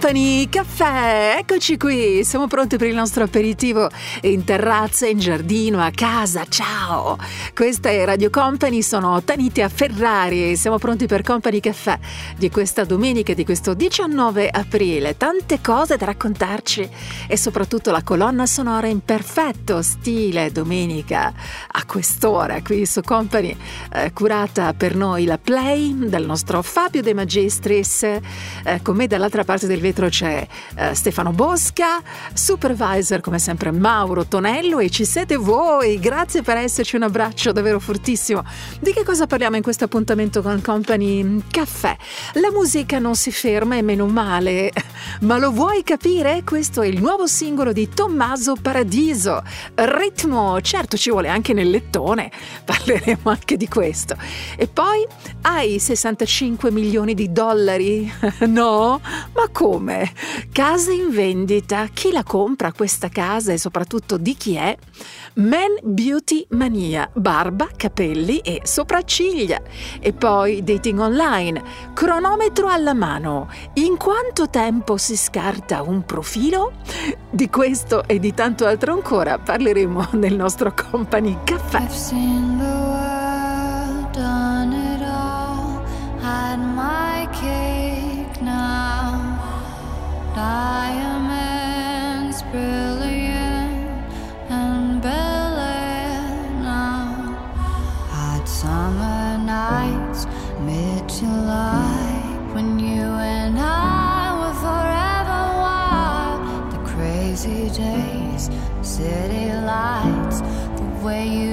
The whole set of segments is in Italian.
Company Caffè, eccoci qui, siamo pronti per il nostro aperitivo in terrazza, in giardino, a casa, ciao! Questa è Radio Company, sono Tanitia Ferrari e siamo pronti per Company Caffè di questa domenica, di questo 19 aprile. Tante cose da raccontarci e soprattutto la colonna sonora in perfetto stile domenica a quest'ora qui su Company, eh, curata per noi la Play del nostro Fabio De Magistris, eh, con me dall'altra parte del vetro c'è eh, Stefano Bosca, supervisor come sempre Mauro Tonello e ci siete voi. Grazie per esserci, un abbraccio davvero fortissimo. Di che cosa parliamo in questo appuntamento con Company Caffè? La musica non si ferma e meno male, ma lo vuoi capire? Questo è il nuovo singolo di Tommaso Paradiso. Ritmo, certo ci vuole anche nel lettone, parleremo anche di questo. E poi hai 65 milioni di dollari? no? Ma come? Casa in vendita. Chi la compra questa casa e soprattutto di chi è? Man Beauty Mania, barba, capelli e sopracciglia. E poi dating online, cronometro alla mano. In quanto tempo si scarta un profilo? Di questo e di tanto altro ancora parleremo nel nostro Company Caffè. mid-July, when you and I were forever wild. The crazy days, city lights, the way you'd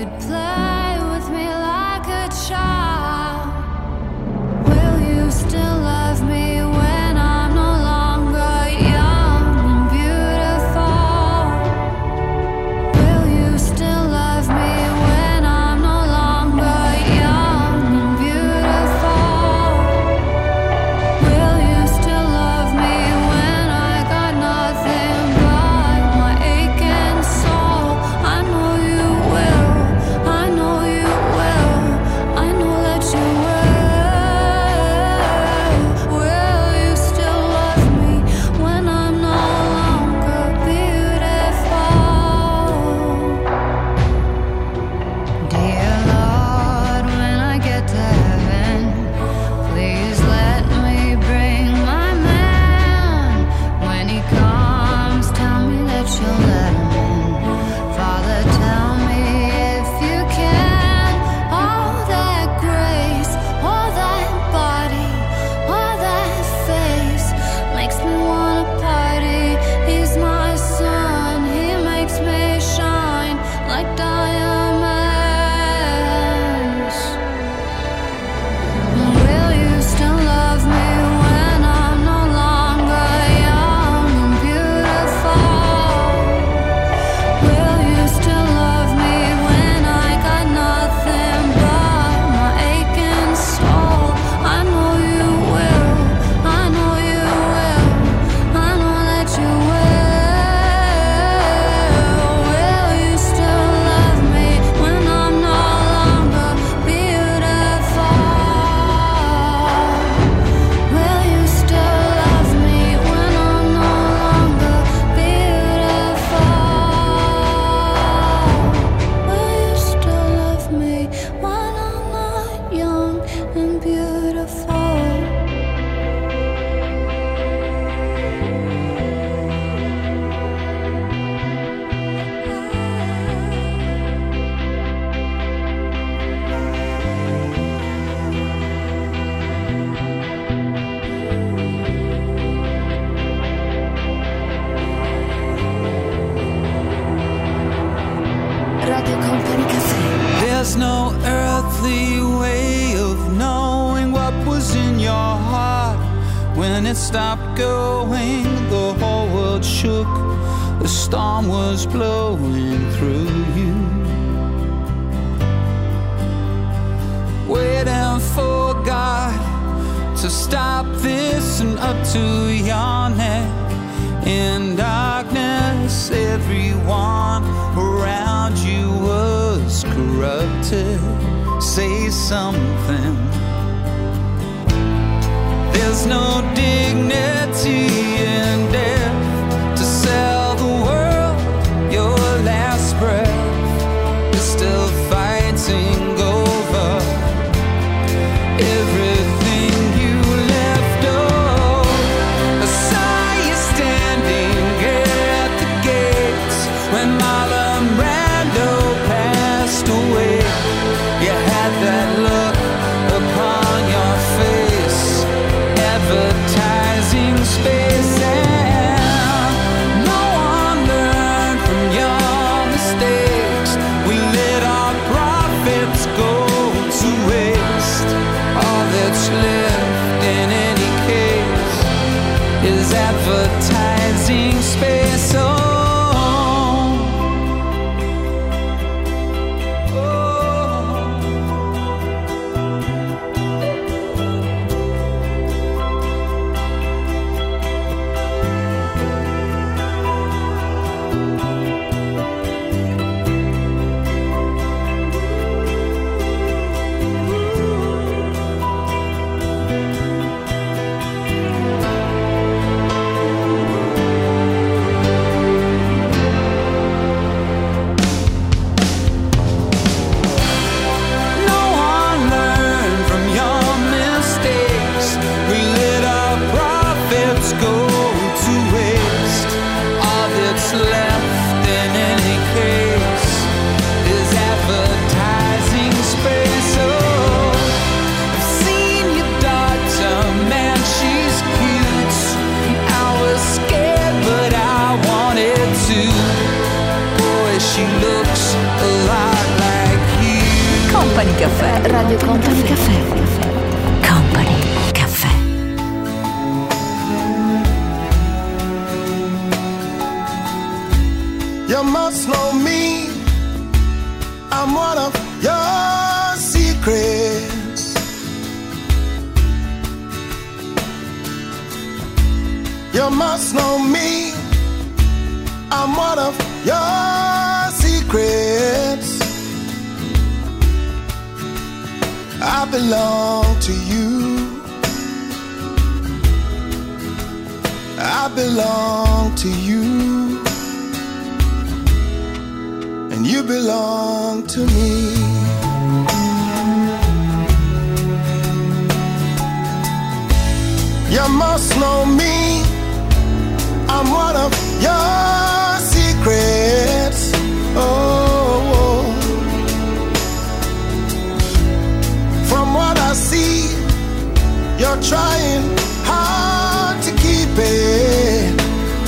You're trying hard to keep it.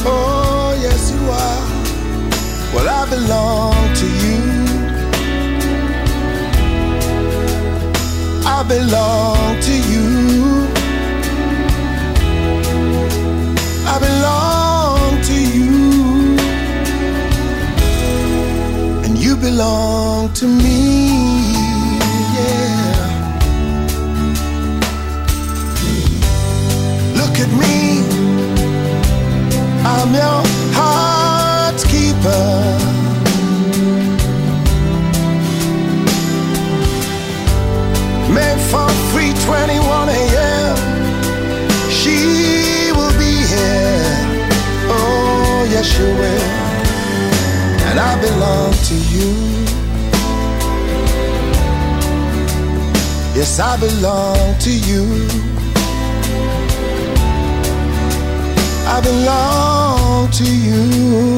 Oh, yes, you are. Well, I belong to you. I belong to you. I belong to you. And you belong to me. I'm your heart keeper. Meant for 321 a.m. She will be here. Oh, yes, she will. And I belong to you. Yes, I belong to you. I belong to you,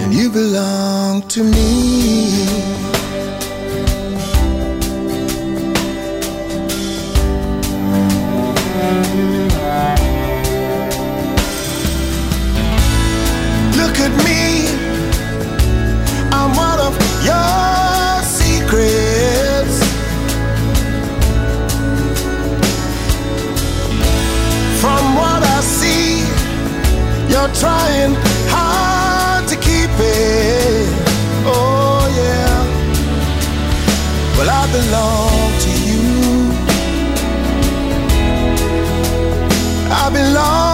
and you belong to me. Look at me, I'm one of your. trying hard to keep it. Oh, yeah. Well, I belong to you. I belong.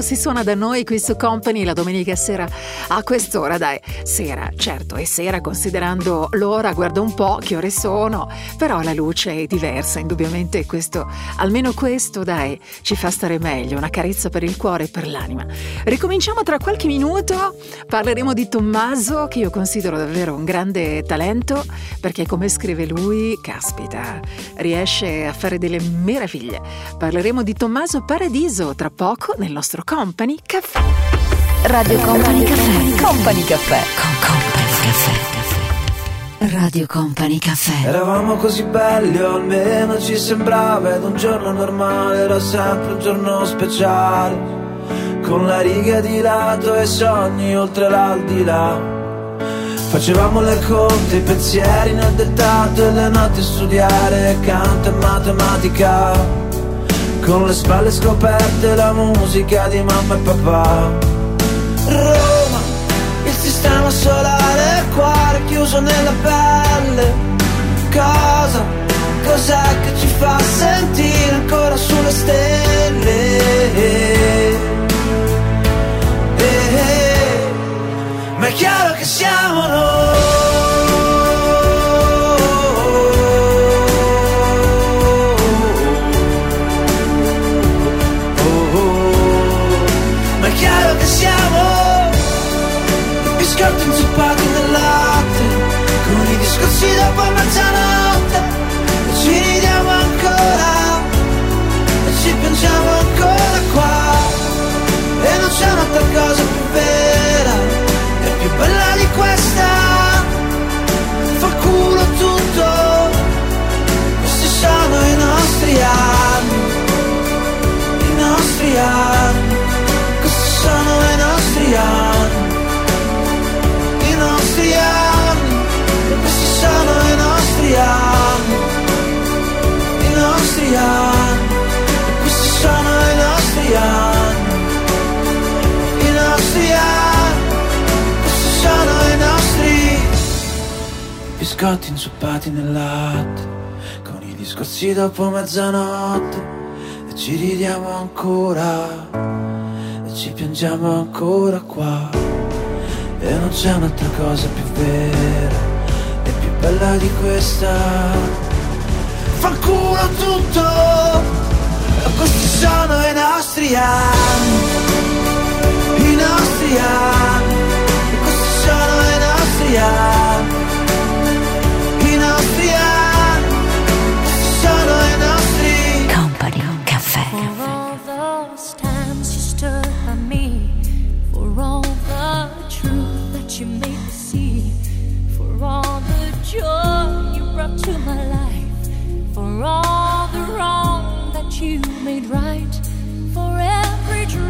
Questo si suona da noi qui su Company la domenica sera a quest'ora, dai. Sera, certo, è sera considerando l'ora, guarda un po' che ore sono, però la luce è diversa, indubbiamente questo, almeno questo, dai, ci fa stare meglio, una carezza per il cuore e per l'anima. Ricominciamo tra qualche minuto, parleremo di Tommaso, che io considero davvero un grande talento, perché come scrive lui, caspita, riesce a fare delle meraviglie. Parleremo di Tommaso Paradiso tra poco nel nostro Company Caffè. Radio Company Caffè. Company Caffè. Con Company Caffè. Radio Company Caffè. Eravamo così belli, o almeno ci sembrava, ed un giorno normale era sempre un giorno speciale. Con la riga di lato e sogni oltre l'aldilà. Facevamo le conte, i pensieri nel dettato e le notti a studiare canto e matematica. Con le spalle scoperte la musica di mamma e papà. Roma, il sistema solare, il cuore chiuso nella pelle. Cosa, cos'è che ci fa sentire ancora sulle stelle? Eh, eh, ma è chiaro che siamo noi. Anni, questi sono i nostri anni. I nostri anni, questi sono i nostri anni, i nostri anni, questi sono i nostri anni, i nostri anni, questi sono i nostri. Biscotti inzuppati nel latte, con i discorsi dopo mezzanotte, ci ridiamo ancora, e ci piangiamo ancora qua. E non c'è un'altra cosa più vera e più bella di questa. Fanculo tutto, questi sono i nostri anni, i nostri anni, questi sono i nostri anni, joy you brought to my life, for all the wrong that you made right, for every dream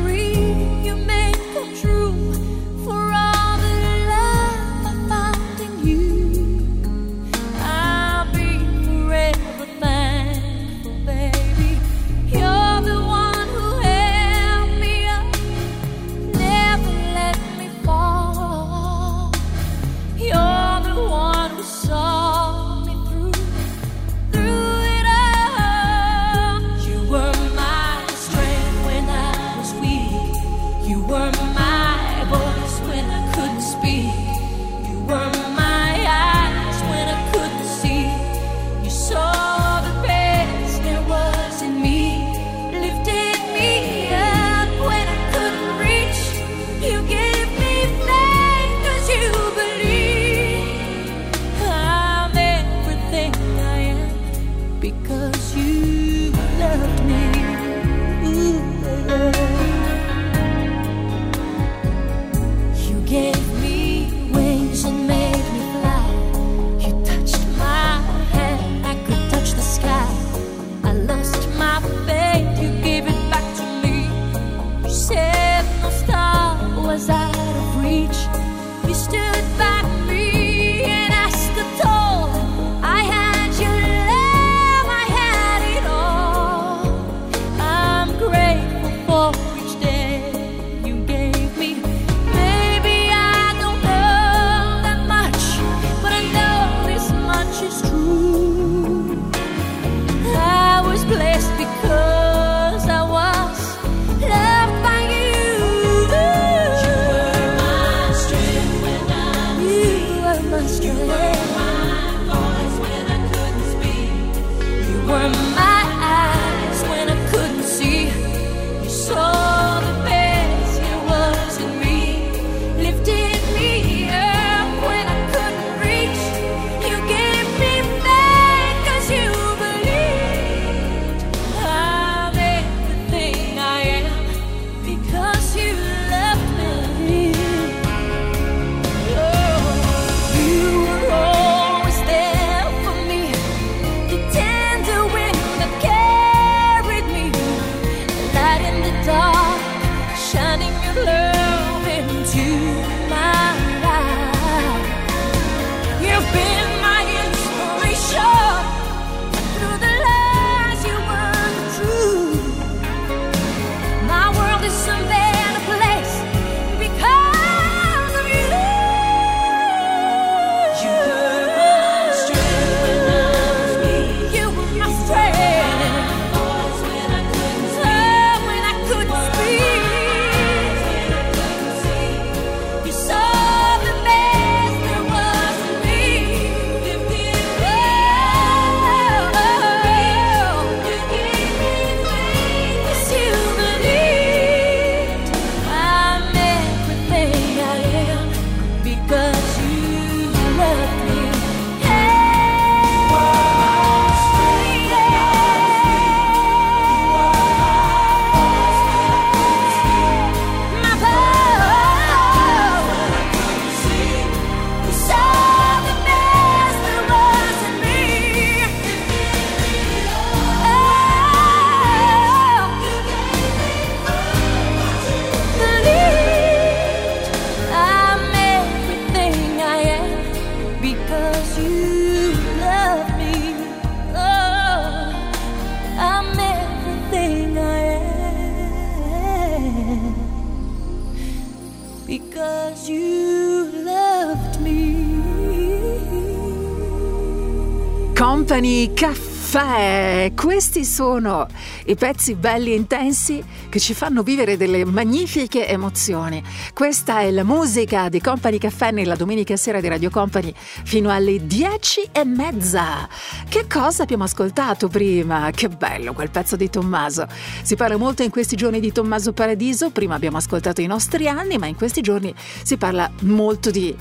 Company Caffè. Questi sono i pezzi belli e intensi che ci fanno vivere delle magnifiche emozioni. Questa è la musica di Company Caffè nella domenica sera di Radio Company fino alle dieci e mezza. Che cosa abbiamo ascoltato prima? Che bello quel pezzo di Tommaso. Si parla molto in questi giorni di Tommaso Paradiso. Prima abbiamo ascoltato i nostri anni, ma in questi giorni si parla molto di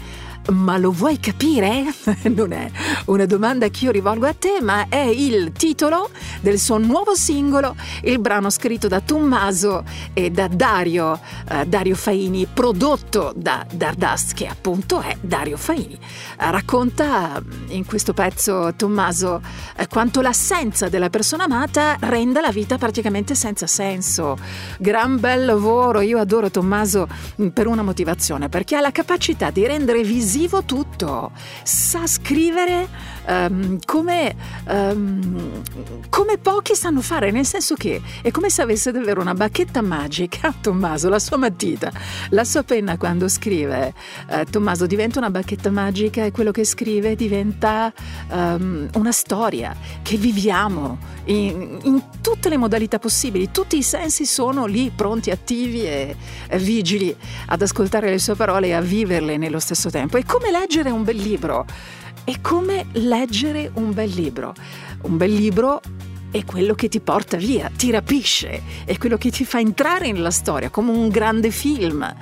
ma lo vuoi capire? Non è una domanda che io rivolgo a te, ma è il titolo del suo nuovo singolo, il brano scritto da Tommaso e da Dario, eh, Dario Faini, prodotto da Dardust, che appunto è Dario Faini. Racconta in questo pezzo Tommaso eh, quanto l'assenza della persona amata renda la vita praticamente senza senso. Gran bel lavoro, io adoro Tommaso mm, per una motivazione, perché ha la capacità di rendere visibile visivo tutto, sa scrivere um, come, um, come, pochi sanno fare, nel senso che è come se avesse davvero una bacchetta magica, Tommaso, la sua matita, la sua penna quando scrive, uh, Tommaso diventa una bacchetta magica e quello che scrive diventa um, una storia che viviamo in, in, tutte le modalità possibili, tutti i sensi sono lì pronti, attivi e, e vigili ad ascoltare le sue parole e a viverle nello stesso tempo. È come leggere un bel libro. È come leggere un bel libro. Un bel libro è quello che ti porta via, ti rapisce, è quello che ti fa entrare nella storia come un grande film.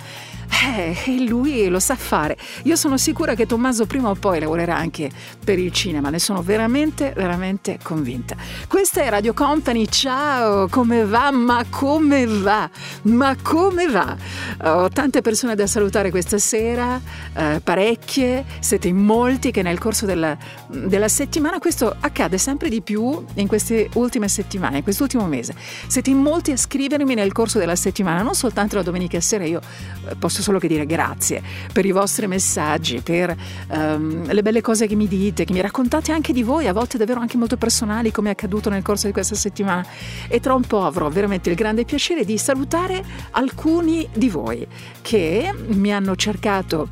Eh, lui lo sa fare. Io sono sicura che Tommaso prima o poi lavorerà anche per il cinema, ne sono veramente, veramente convinta. Questa è Radio Company, ciao, come va? Ma come va? Ma come va? Ho tante persone da salutare questa sera, eh, parecchie, siete in molti che nel corso della, della settimana, questo accade sempre di più in queste ultime settimane, in quest'ultimo mese, siete in molti a scrivermi nel corso della settimana, non soltanto la domenica sera, io eh, posso posso solo che dire grazie per i vostri messaggi, per um, le belle cose che mi dite, che mi raccontate anche di voi, a volte davvero anche molto personali, come è accaduto nel corso di questa settimana. E tra un po' avrò veramente il grande piacere di salutare alcuni di voi che mi hanno cercato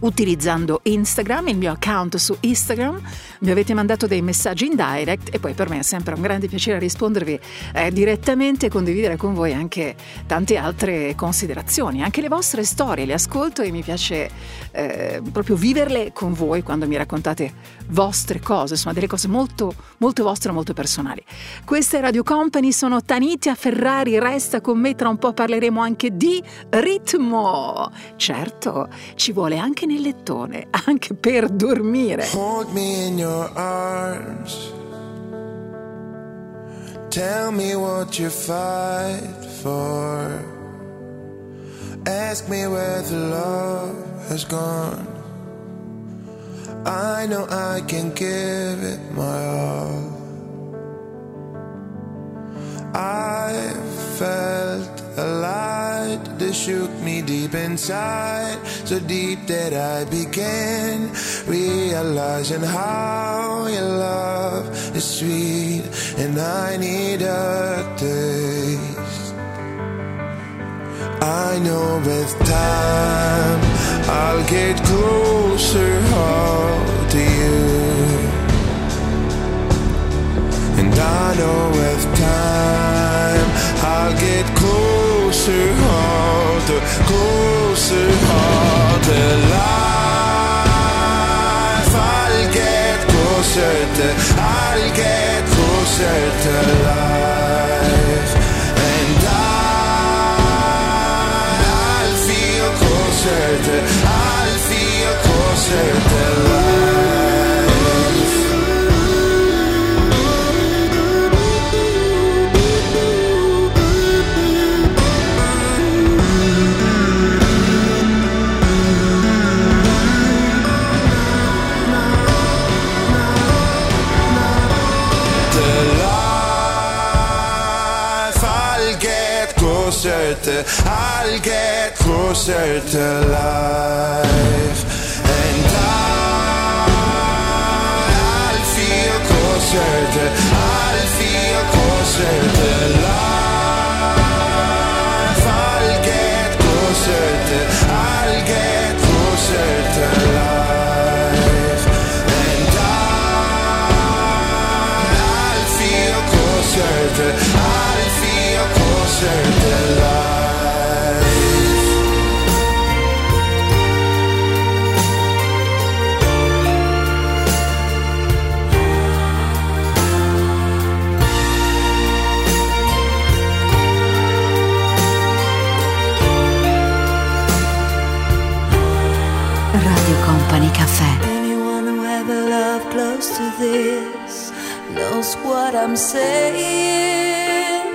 utilizzando Instagram, il mio account su Instagram. Mi avete mandato dei messaggi in direct e poi per me è sempre un grande piacere rispondervi eh, direttamente e condividere con voi anche tante altre considerazioni, anche le vostre storie, le ascolto e mi piace eh, proprio viverle con voi quando mi raccontate vostre cose, insomma delle cose molto, molto vostre, molto personali. Questa è Radio Company, sono Tanitia Ferrari, resta con me, tra un po' parleremo anche di ritmo. Certo, ci vuole anche nel lettone, anche per dormire. Hold me in your arms. Tell me what you fight for. Ask me where the love has gone. I know I can give it my all. I felt a light that shook me deep inside, so deep that I began realizing how your love is sweet, and I need a taste. I know with time I'll get closer all to you. I know with time I'll get closer the closer to life. I'll get closer to I'll get closer to life. And I I'll feel closer I'll feel closer to life. I'll get closer to life. And I, I'll feel closer to, I'll feel closer to life. This knows what I'm saying.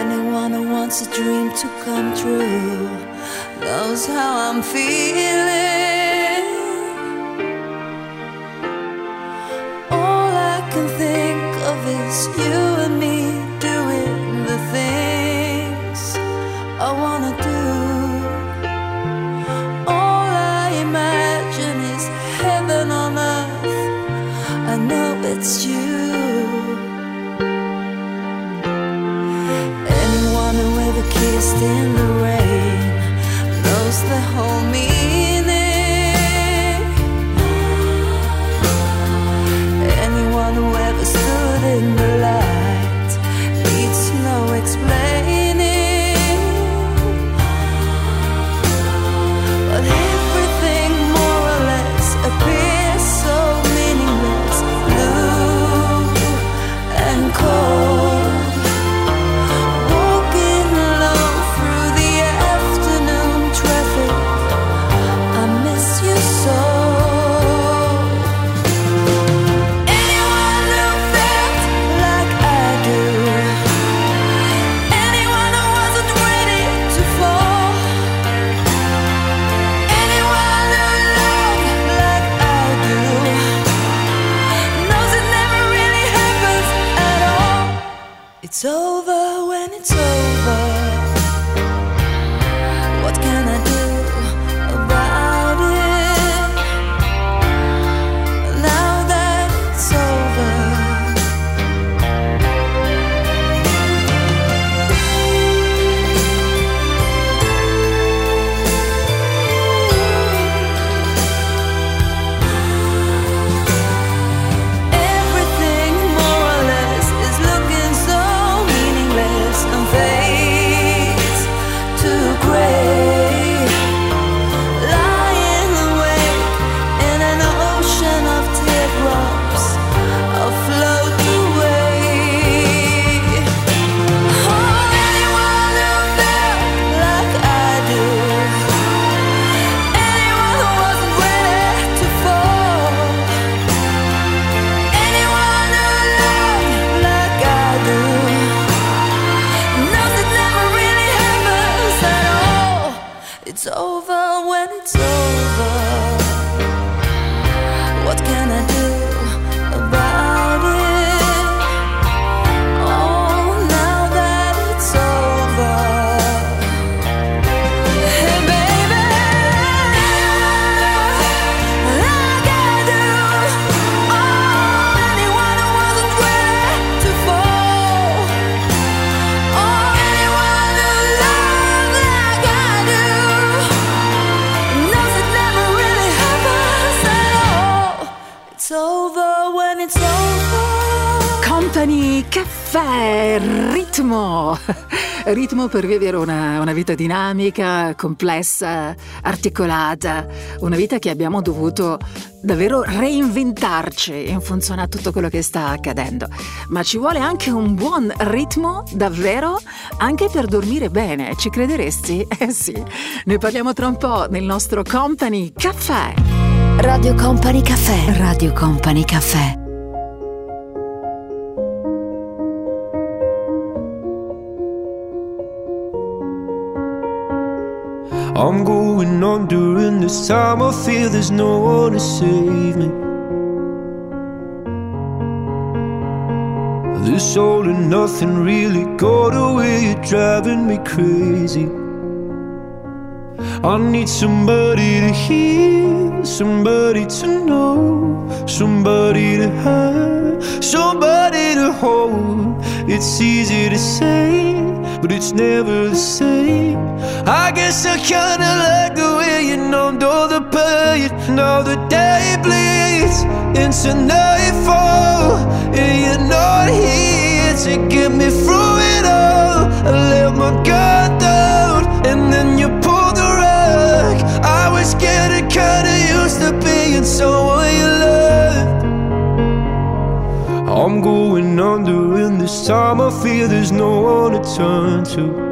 Anyone who wants a dream to come true knows how I'm feeling. All I can think of is you ritmo per vivere una, una, vita dinamica, complessa, articolata, una vita che abbiamo dovuto davvero reinventarci in funzione a tutto quello che sta accadendo. Ma ci vuole anche un buon ritmo, davvero, anche per dormire bene, ci crederesti? Eh sì, ne parliamo tra un po' nel nostro Company Caffè. Radio Company Caffè, Radio Company Caffè. I'm going on during this time. I feel there's no one to save me. This all and nothing really got away, you're driving me crazy. I need somebody to hear, somebody to know, somebody to have, somebody to hold. It's easy to say, but it's never the same. I guess I kinda like the way you numbed all the pain. Now the day bleeds into nightfall, and you're not here to get me through it all. I let my guard down, and then you pulled the rug. I was getting kinda used to being someone you loved. I'm going under, and this time I feel there's no one to turn to.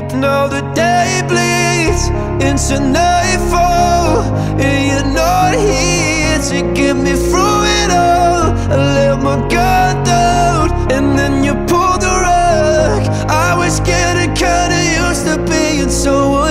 Now the day bleeds into nightfall, and you're not here to get me through it all. I let my guard down, and then you pulled the rug. I was getting kinda used to being someone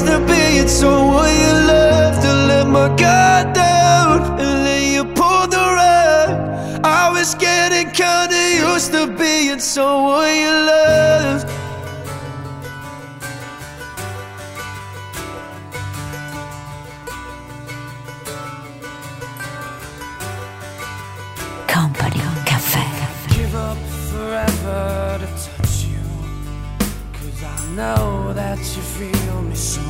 used to being someone you love. To let my guard down, and then you pulled the rug. I was getting kinda used to being someone you love. Company give up forever to touch you. Cause I know that you feel me somehow.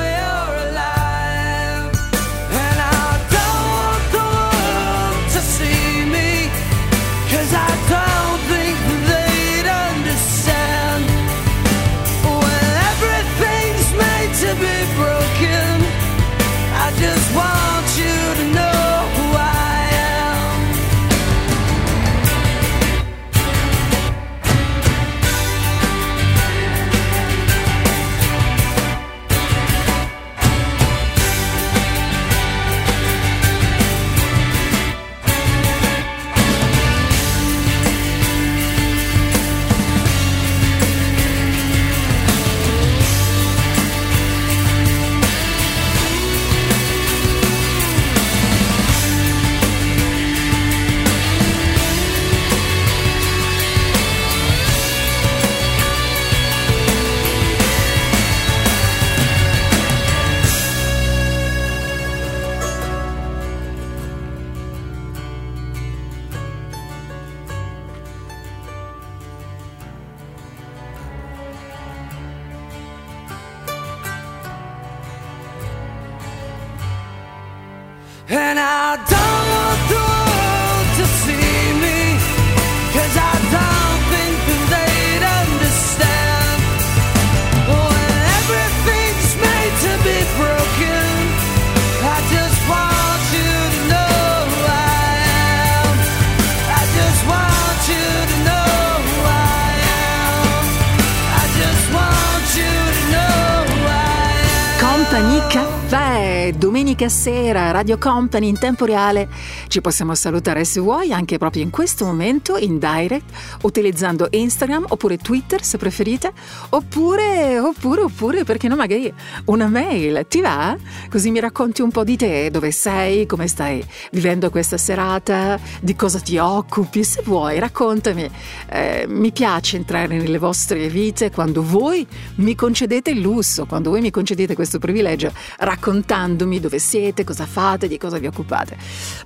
domenica sera, Radio Company in tempo reale. Ci possiamo salutare se vuoi anche proprio in questo momento in direct, utilizzando Instagram oppure Twitter se preferite, oppure, oppure, oppure, perché no, magari una mail. Ti va? Così mi racconti un po' di te, dove sei, come stai vivendo questa serata, di cosa ti occupi, se vuoi, raccontami. Eh, mi piace entrare nelle vostre vite quando voi mi concedete il lusso, quando voi mi concedete questo privilegio, raccontandomi dove siete, cosa fate, di cosa vi occupate.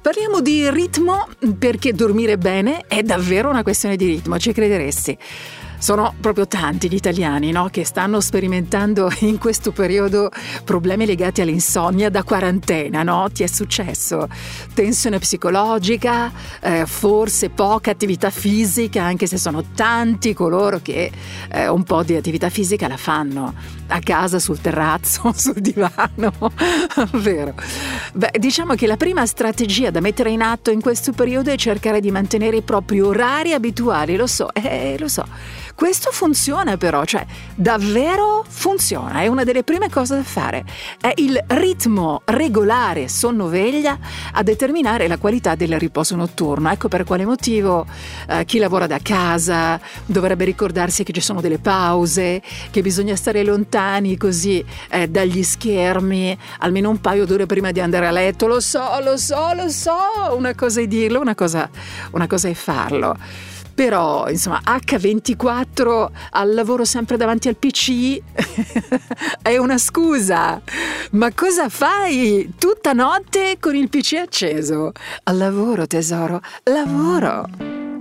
Parliamo di ritmo perché dormire bene è davvero una questione di ritmo, ci crederesti. Sono proprio tanti gli italiani no, che stanno sperimentando in questo periodo problemi legati all'insonnia da quarantena, no? Ti è successo? Tensione psicologica, eh, forse poca attività fisica, anche se sono tanti coloro che eh, un po' di attività fisica la fanno a casa, sul terrazzo, sul divano. Vero. Beh, diciamo che la prima strategia da mettere in atto in questo periodo è cercare di mantenere i propri orari abituali, lo so, eh, lo so. Questo funziona però, cioè davvero funziona, è una delle prime cose da fare. È il ritmo regolare sonno-veglia a determinare la qualità del riposo notturno. Ecco per quale motivo eh, chi lavora da casa dovrebbe ricordarsi che ci sono delle pause, che bisogna stare lontani così eh, dagli schermi almeno un paio d'ore prima di andare a letto. Lo so, lo so, lo so, una cosa è dirlo, una cosa, una cosa è farlo. Però, insomma, H24 al lavoro sempre davanti al PC è una scusa. Ma cosa fai tutta notte con il PC acceso? Al lavoro, tesoro, lavoro.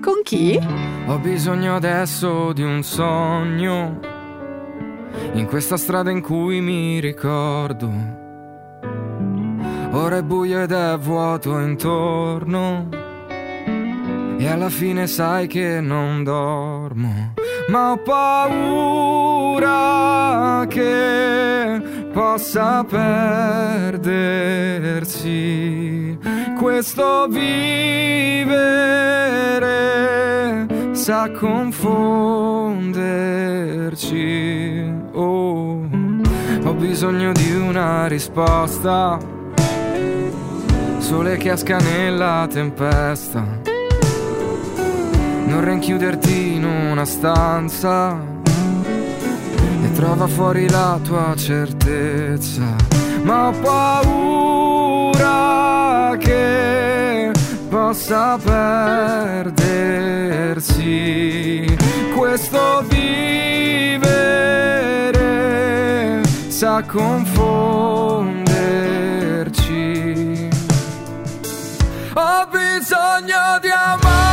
Con chi? Ho bisogno adesso di un sogno in questa strada in cui mi ricordo. Ora è buio ed è vuoto intorno. E alla fine sai che non dormo, ma ho paura che possa perdersi questo vivere sa confonderci. Oh, ho bisogno di una risposta, sole che esca nella tempesta. Non rinchiuderti in una stanza. E trova fuori la tua certezza. Ma ho paura che possa perdersi. Questo vivere sa confonderci. Ho bisogno di amarti,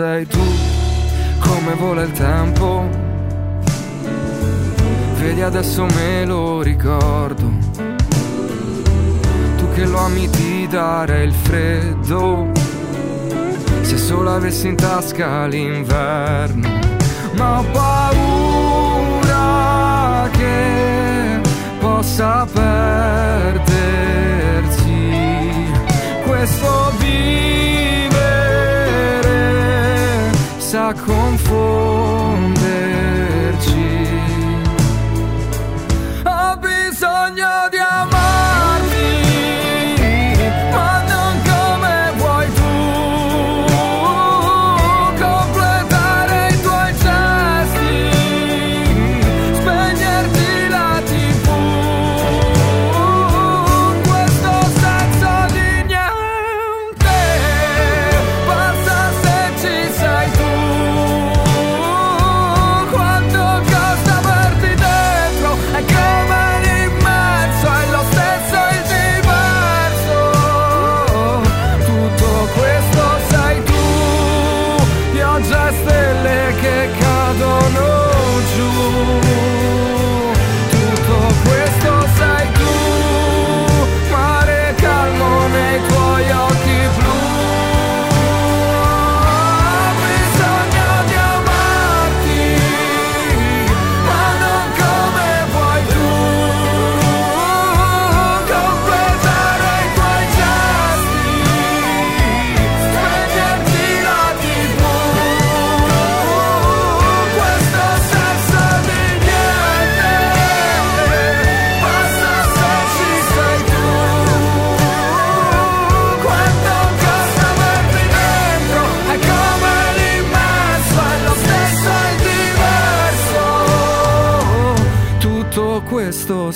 sei tu, come vola il tempo. Vedi adesso me lo ricordo. Tu che lo ami ti dare il freddo. Se solo avessi in tasca l'inverno. Ma ho paura che possa perdersi questo vivere sa confonderci.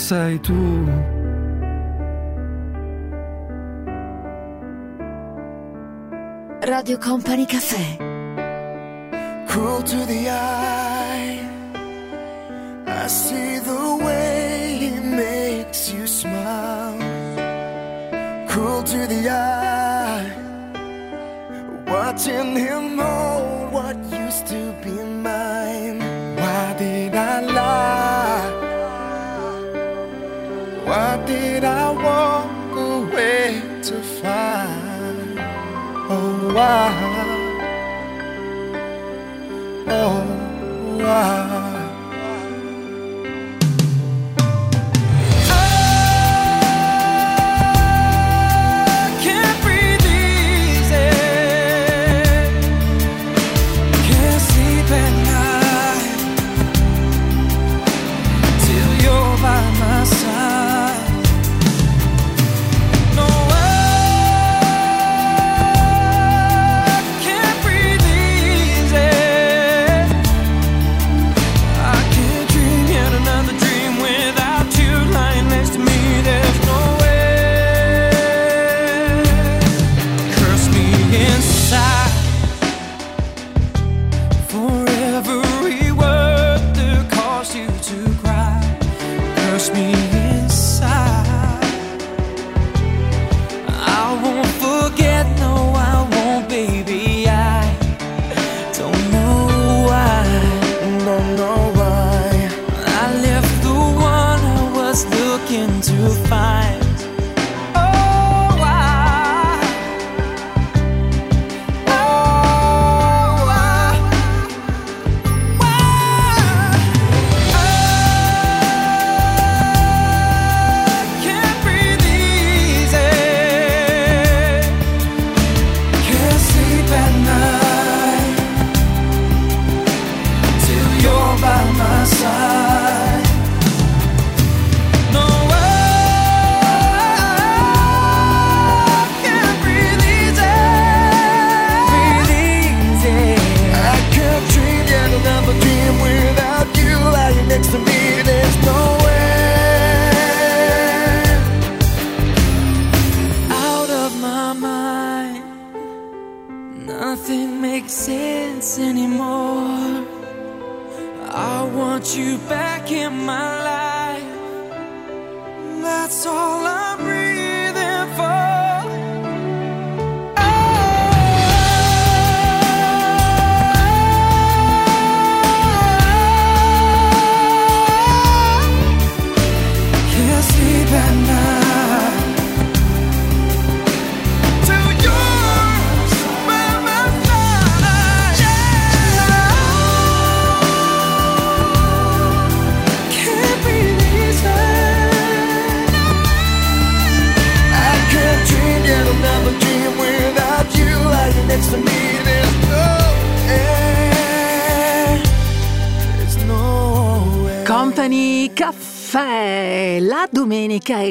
Sei tu. Radio Company Caffè. cruel to the eye.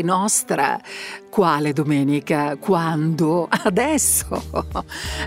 Nostra. Quale domenica? Quando? Adesso!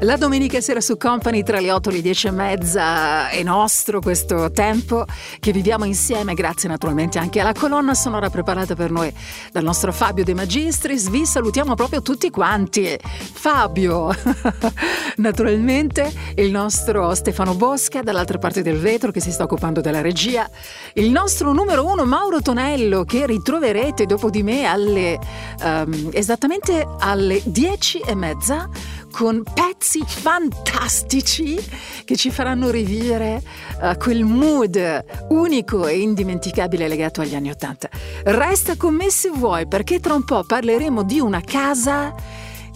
La domenica sera su Company tra le 8 e le 10 e mezza è nostro questo tempo che viviamo insieme, grazie naturalmente anche alla colonna sonora preparata per noi dal nostro Fabio De Magistris. Vi salutiamo proprio tutti quanti. Fabio, naturalmente il nostro Stefano Bosca dall'altra parte del vetro che si sta occupando della regia, il nostro numero uno Mauro Tonello che ritroverete dopo di me alle, um, esattamente alle dieci e mezza con pezzi fantastici che ci faranno rivivere uh, quel mood unico e indimenticabile legato agli anni Ottanta. Resta con me se vuoi perché tra un po' parleremo di una casa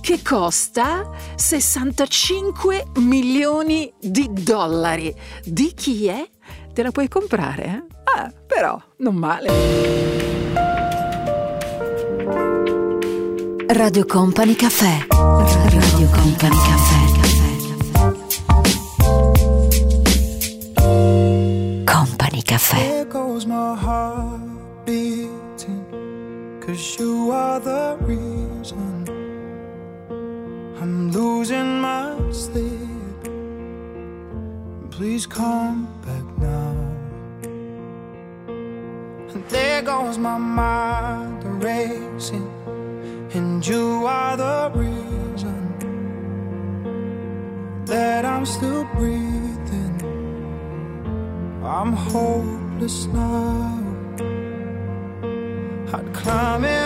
che costa 65 milioni di dollari. Di chi è? Te la puoi comprare? Eh? Ah, però, non male. Radio Company Caffè. Radio Company Caffè. Company Caffè. Cause you are the reason. Losing my sleep. Please come back now. And there goes my mind racing, and you are the reason that I'm still breathing. I'm hopeless now. I'd climb it.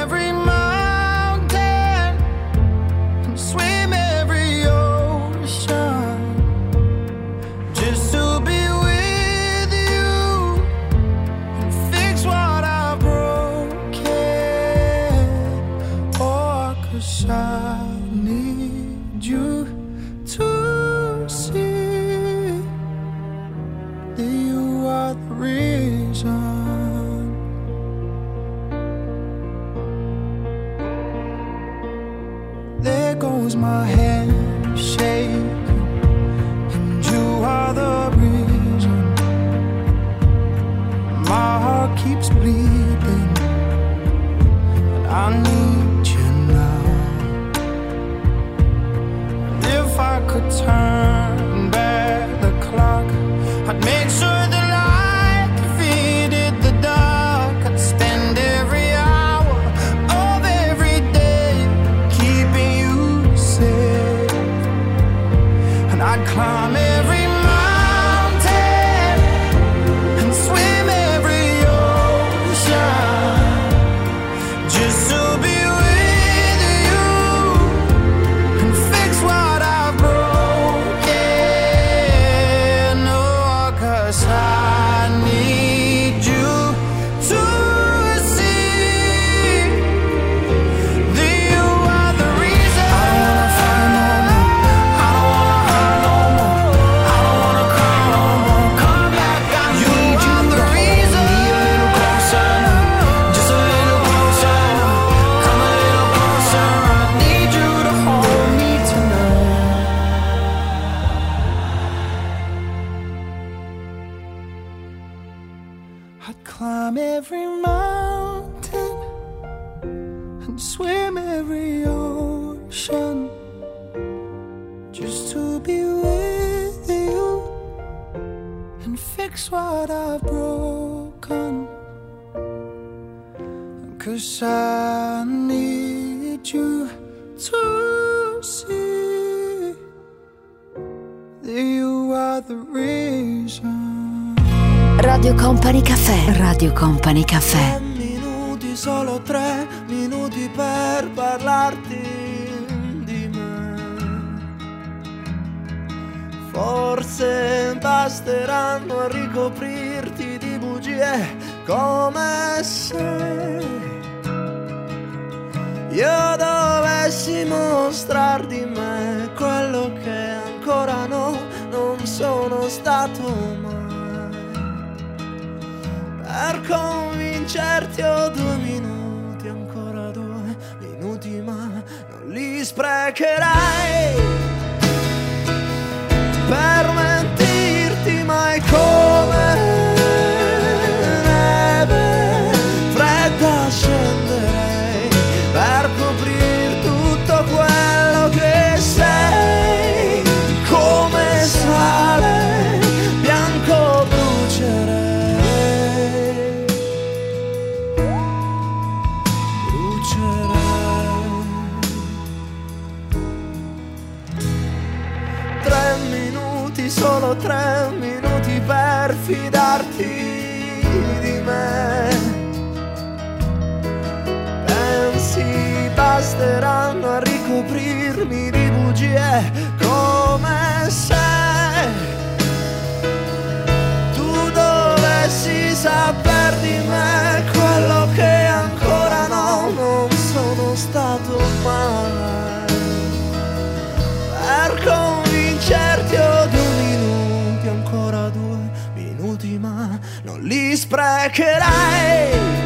But I could I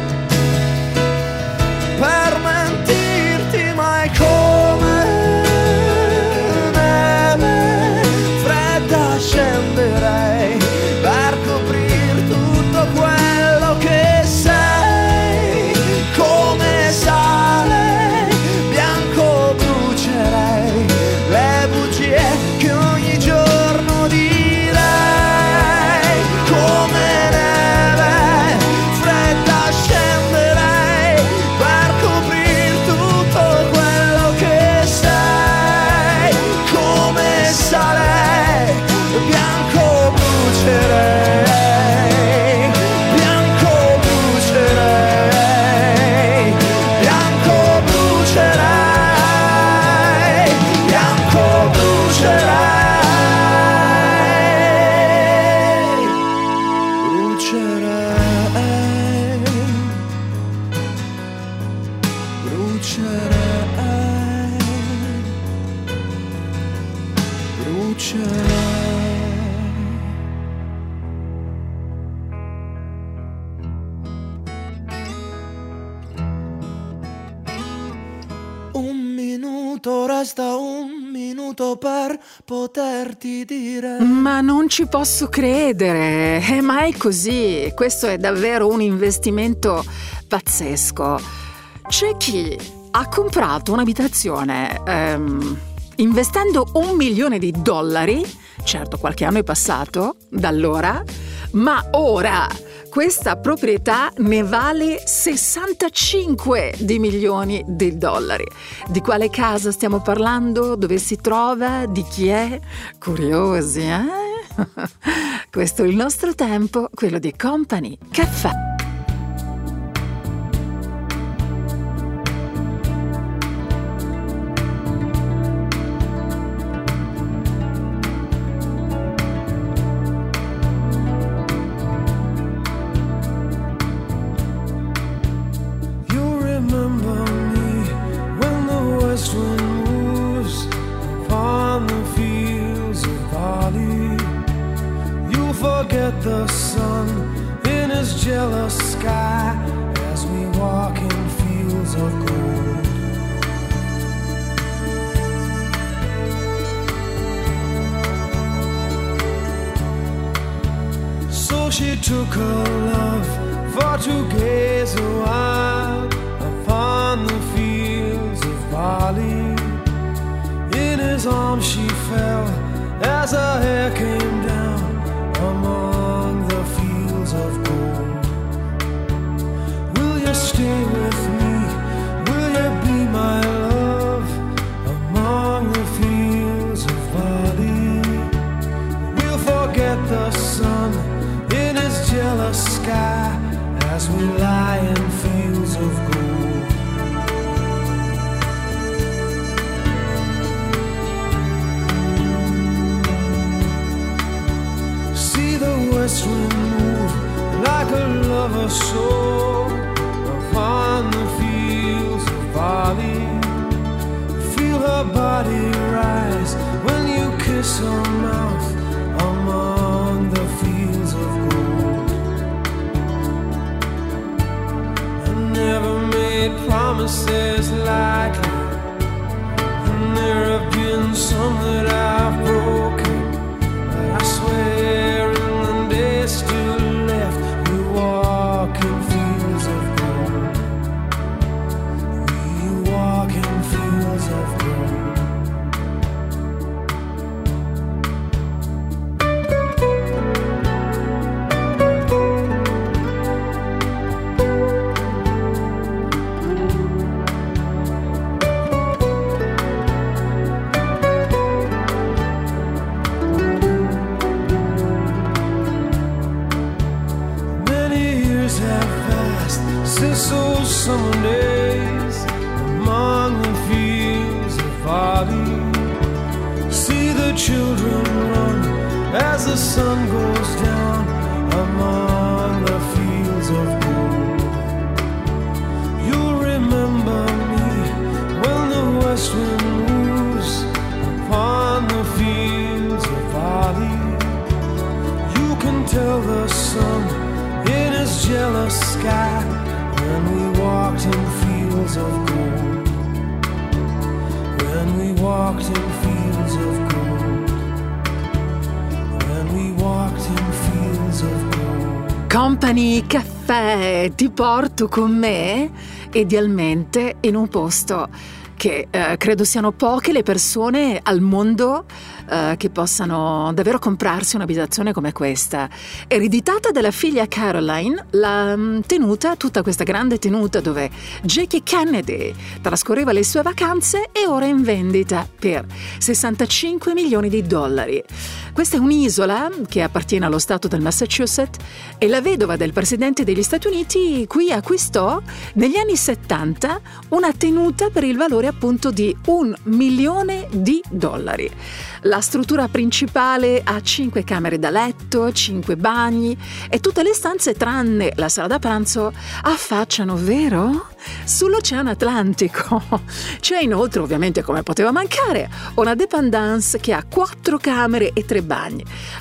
Ma non ci posso credere, eh, ma è così, questo è davvero un investimento pazzesco. C'è chi ha comprato un'abitazione ehm, investendo un milione di dollari, certo qualche anno è passato da allora, ma ora questa proprietà ne vale 65 di milioni di dollari. Di quale casa stiamo parlando? Dove si trova? Di chi è? Curiosi, eh? Questo è il nostro tempo, quello di Company Caffè. promises lightly, and there have been some that I've broken. Sky when we walked in fields of gold. When we walked in fields of gold. When we walked in fields of gold. Company Caffè, ti porto con me idealmente in un posto che eh, credo siano poche le persone al mondo eh, che possano davvero comprarsi un'abitazione come questa. Ereditata dalla figlia Caroline, la mm, tenuta, tutta questa grande tenuta dove Jackie Kennedy trascorreva le sue vacanze è ora in vendita per 65 milioni di dollari. Questa è un'isola che appartiene allo stato del Massachusetts e la vedova del presidente degli Stati Uniti qui acquistò negli anni 70 una tenuta per il valore appunto di un milione di dollari. La struttura principale ha 5 camere da letto, 5 bagni e tutte le stanze tranne la sala da pranzo affacciano, vero? Sull'Oceano Atlantico. C'è inoltre, ovviamente come poteva mancare, una dependance che ha 4 camere e 3 bagni.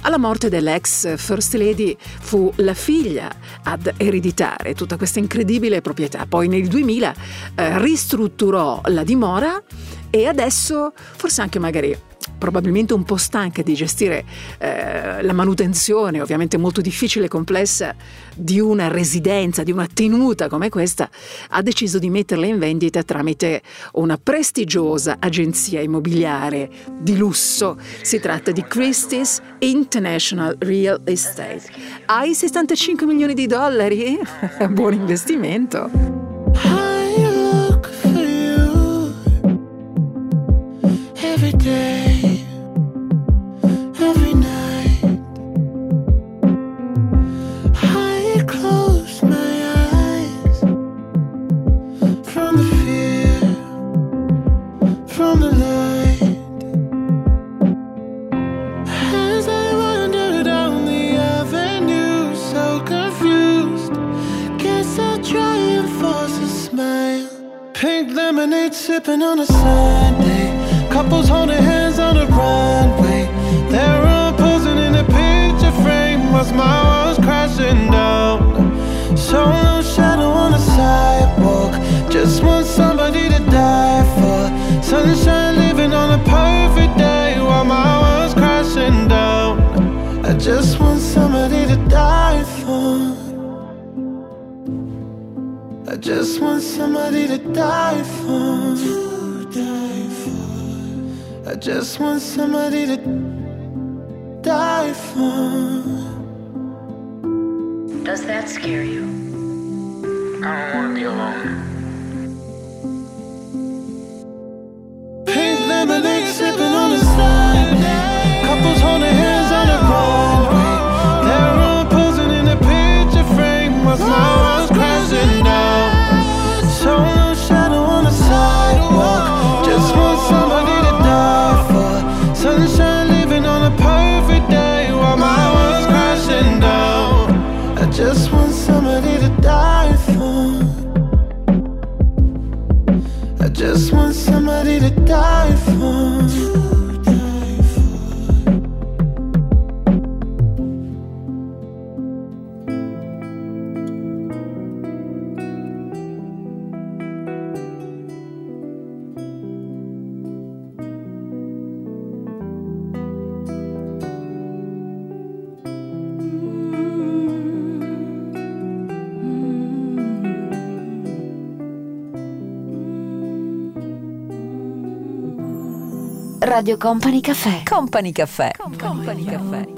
Alla morte dell'ex First Lady fu la figlia ad ereditare tutta questa incredibile proprietà. Poi nel 2000 eh, ristrutturò la dimora e adesso forse anche magari probabilmente un po' stanca di gestire eh, la manutenzione, ovviamente molto difficile e complessa, di una residenza, di una tenuta come questa, ha deciso di metterla in vendita tramite una prestigiosa agenzia immobiliare di lusso. Si tratta di Christie's International Real Estate. Hai 65 milioni di dollari? Buon investimento! Day, lemonade sipping on a Sunday. Couples holding hands on the runway. They're all posing in a picture frame as my walls crashing down. Solo shadow on the sidewalk. Just want somebody to die for. Sunshine living on a perfect day while my world's crashing down. I just want somebody to die for. I just want somebody to die for. To die for. I just want somebody to die for. Does that scare you? I don't wanna be alone. Radio Company Caffè. Company Caffè. Company Caffè.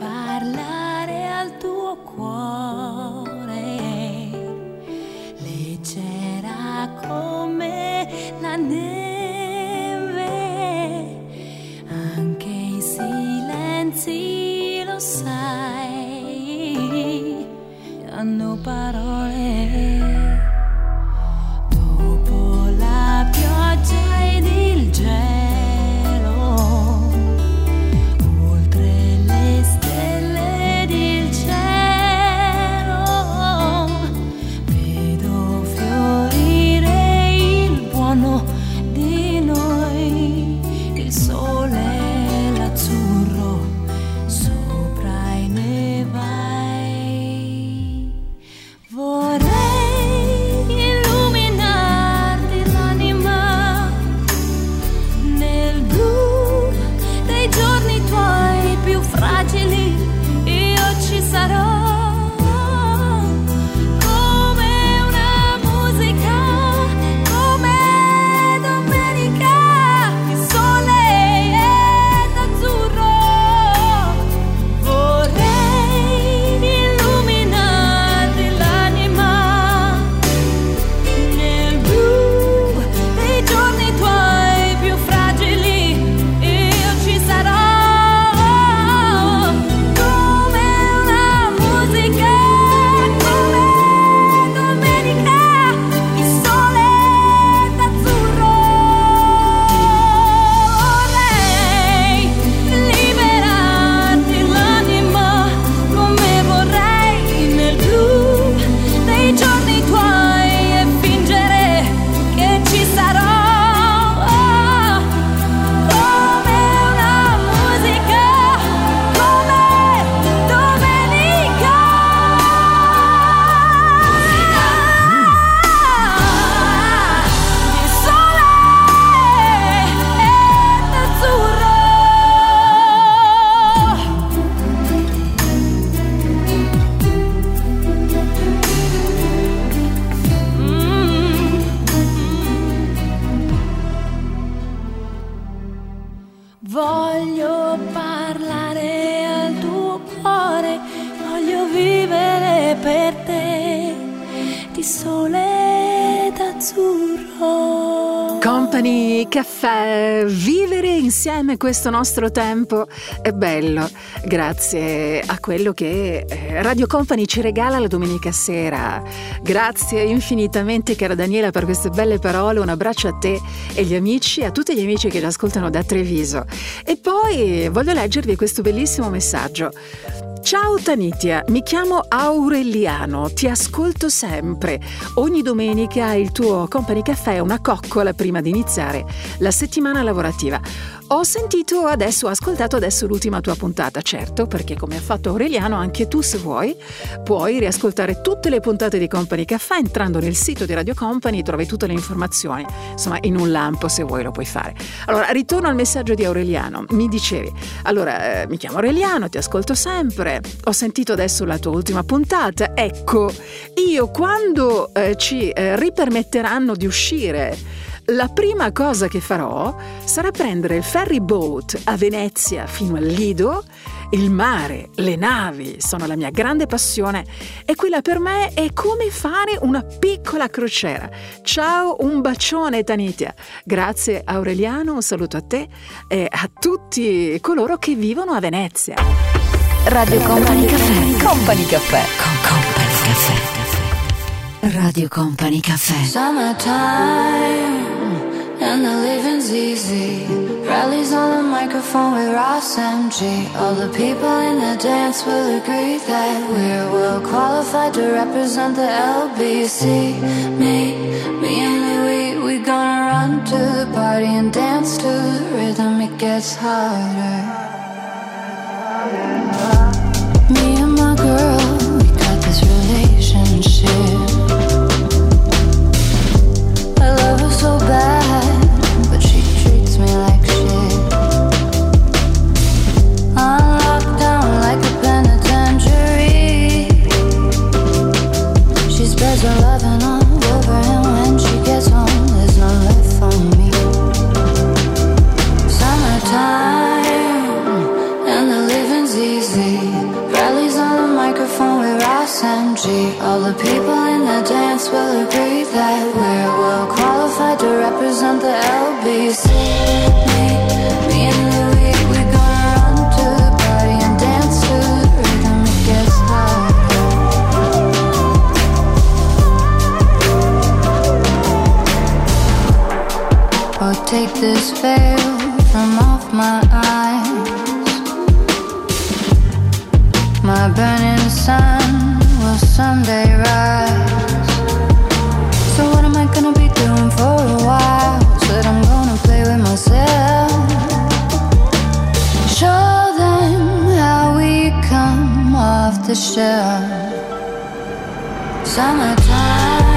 Insieme questo nostro tempo è bello, grazie a quello che eh, Radio Company ci regala la domenica sera. Grazie infinitamente cara Daniela per queste belle parole, un abbraccio a te e agli amici, a tutti gli amici che ci ascoltano da Treviso. E poi voglio leggervi questo bellissimo messaggio. Ciao Tanitia, mi chiamo Aureliano, ti ascolto sempre. Ogni domenica il tuo Company Caffè è una coccola prima di iniziare la settimana lavorativa. Ho sentito adesso, ho ascoltato adesso l'ultima tua puntata, certo, perché come ha fatto Aureliano, anche tu se vuoi, puoi riascoltare tutte le puntate di Company Caffè entrando nel sito di Radio Company, trovi tutte le informazioni, insomma in un lampo se vuoi lo puoi fare. Allora, ritorno al messaggio di Aureliano, mi dicevi, allora eh, mi chiamo Aureliano, ti ascolto sempre, ho sentito adesso la tua ultima puntata, ecco, io quando eh, ci eh, ripermetteranno di uscire la prima cosa che farò sarà prendere il ferry boat a Venezia fino al Lido. Il mare, le navi sono la mia grande passione e quella per me è come fare una piccola crociera. Ciao, un bacione Tanitia. Grazie Aureliano, un saluto a te e a tutti coloro che vivono a Venezia. Radio Company Caffè. Company Caffè. Con Company Caffè. Radio Company Caffè. Summertime and the living's easy. Rallies on the microphone with Ross MG. All the people in the dance will agree that we're well qualified to represent the LBC. Me, me and Louis, we gonna run to the party and dance to the rhythm. It gets harder. Me and my girl, we got this relationship. Veil from off my eyes. My burning sun will someday rise. So what am I gonna be doing for a while? Said I'm gonna play with myself. Show them how we come off the shelf. Summertime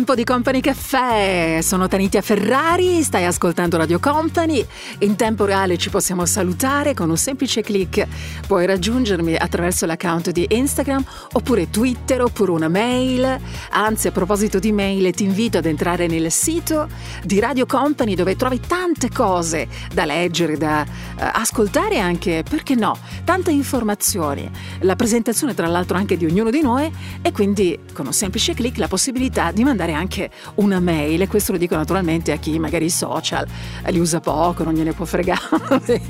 tempo di Company Caffè. Sono Tanitia Ferrari, stai ascoltando Radio Company. In tempo reale ci possiamo salutare con un semplice clic. Puoi raggiungermi attraverso l'account di Instagram oppure Twitter oppure una mail. Anzi, a proposito di mail, ti invito ad entrare nel sito di Radio Company dove trovi tante cose da leggere, da uh, ascoltare anche, perché no, tante informazioni. La presentazione tra l'altro anche di ognuno di noi e quindi con un semplice clic la possibilità di mandare anche una mail, e questo lo dico naturalmente a chi magari i social li usa poco, non gliene può fregare,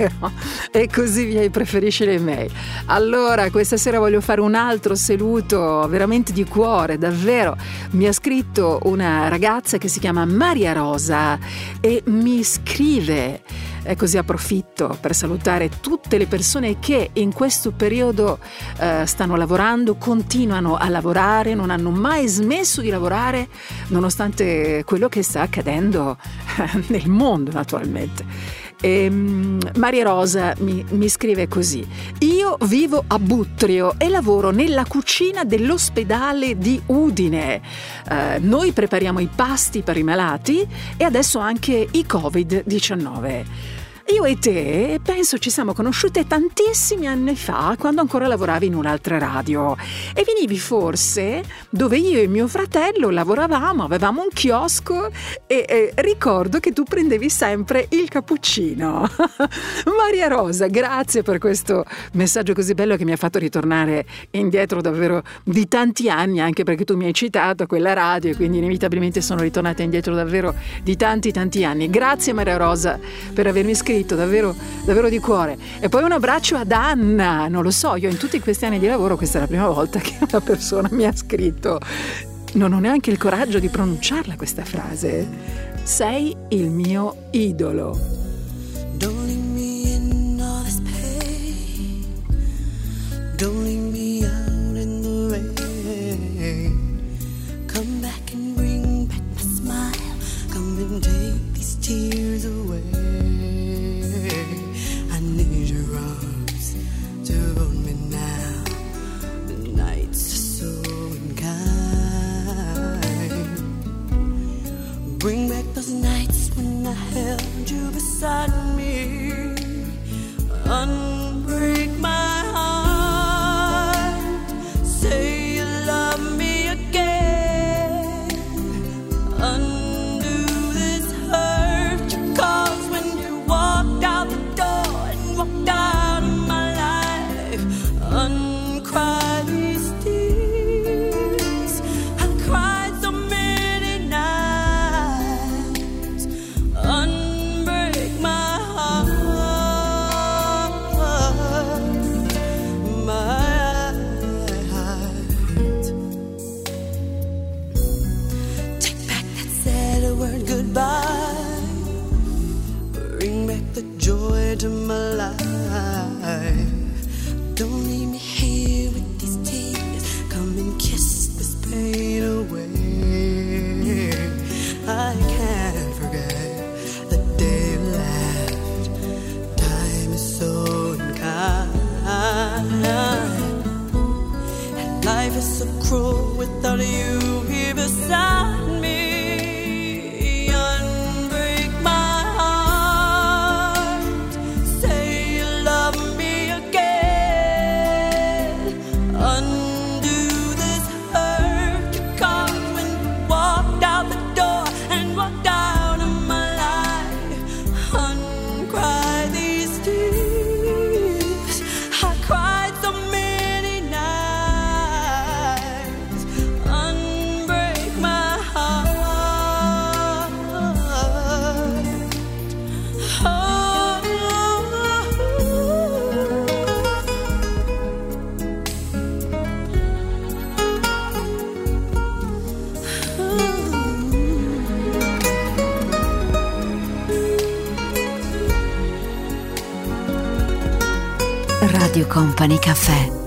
e così via, preferisce le mail. Allora, questa sera voglio fare un altro saluto veramente di cuore, davvero. Mi ha scritto una ragazza che si chiama Maria Rosa e mi scrive e così approfitto per salutare tutte le persone che in questo periodo eh, stanno lavorando, continuano a lavorare, non hanno mai smesso di lavorare nonostante quello che sta accadendo eh, nel mondo naturalmente. E, um, Maria Rosa mi, mi, scrive così: Io vivo a Buttrio e lavoro nella cucina dell'ospedale di Udine. Uh, noi prepariamo i pasti per i malati e adesso anche i Covid-19. Io e te penso ci siamo conosciute tantissimi anni fa, quando ancora lavoravi in un'altra radio. E venivi forse dove io e mio fratello lavoravamo, avevamo un chiosco e, e ricordo che tu prendevi sempre il cappuccino. Maria Rosa, grazie per questo messaggio così bello che mi ha fatto ritornare indietro davvero di tanti anni, anche perché tu mi hai citato quella radio e quindi inevitabilmente sono ritornata indietro davvero di tanti tanti anni. Grazie Maria Rosa per avermi scritto scritto davvero, davvero di cuore. E poi un abbraccio ad Anna, non lo so, io in tutti questi anni di lavoro questa è la prima volta che una persona mi ha scritto. Non ho neanche il coraggio di pronunciarla questa frase. Sei il mio idolo. Don't leave me out in the rain. Come back and bring back my smile. Come and those nights when I held you beside me. Joy to my life. Don't leave me here with these tears. Come and kiss this pain Company Caffè.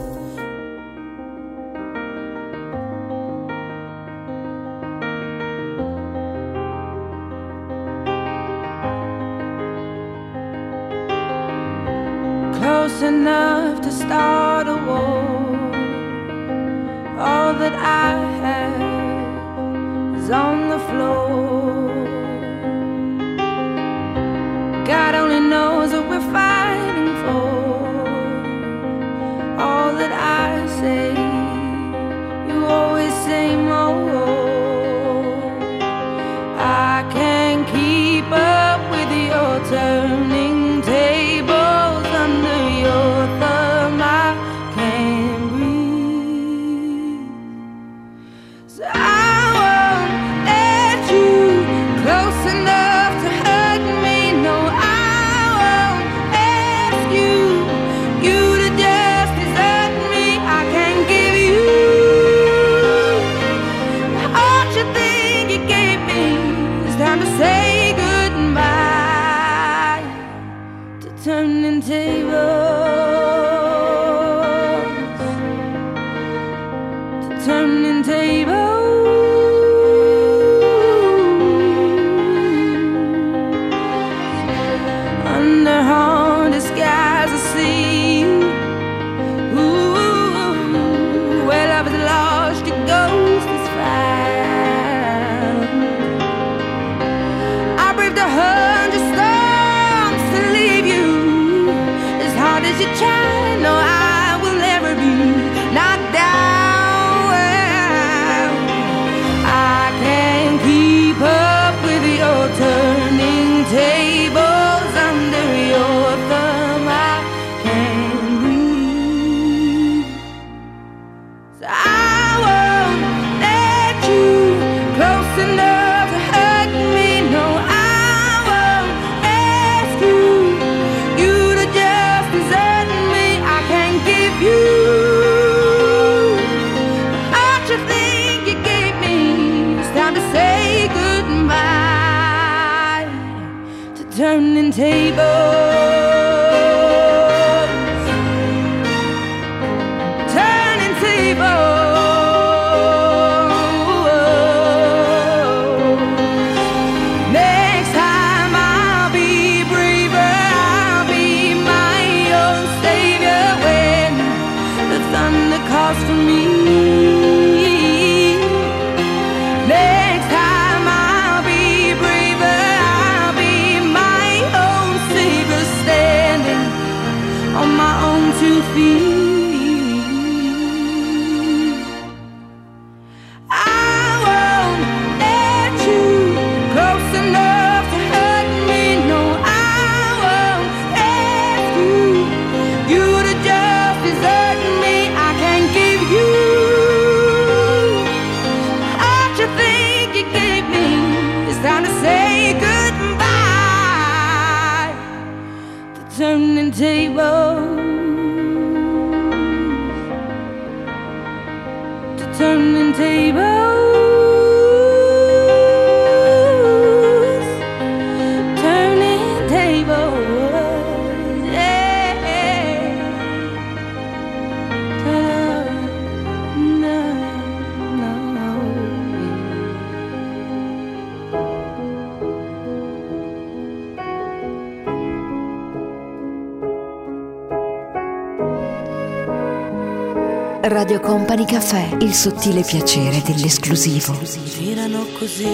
Radio Company Caffè, il sottile piacere dell'esclusivo. Girano così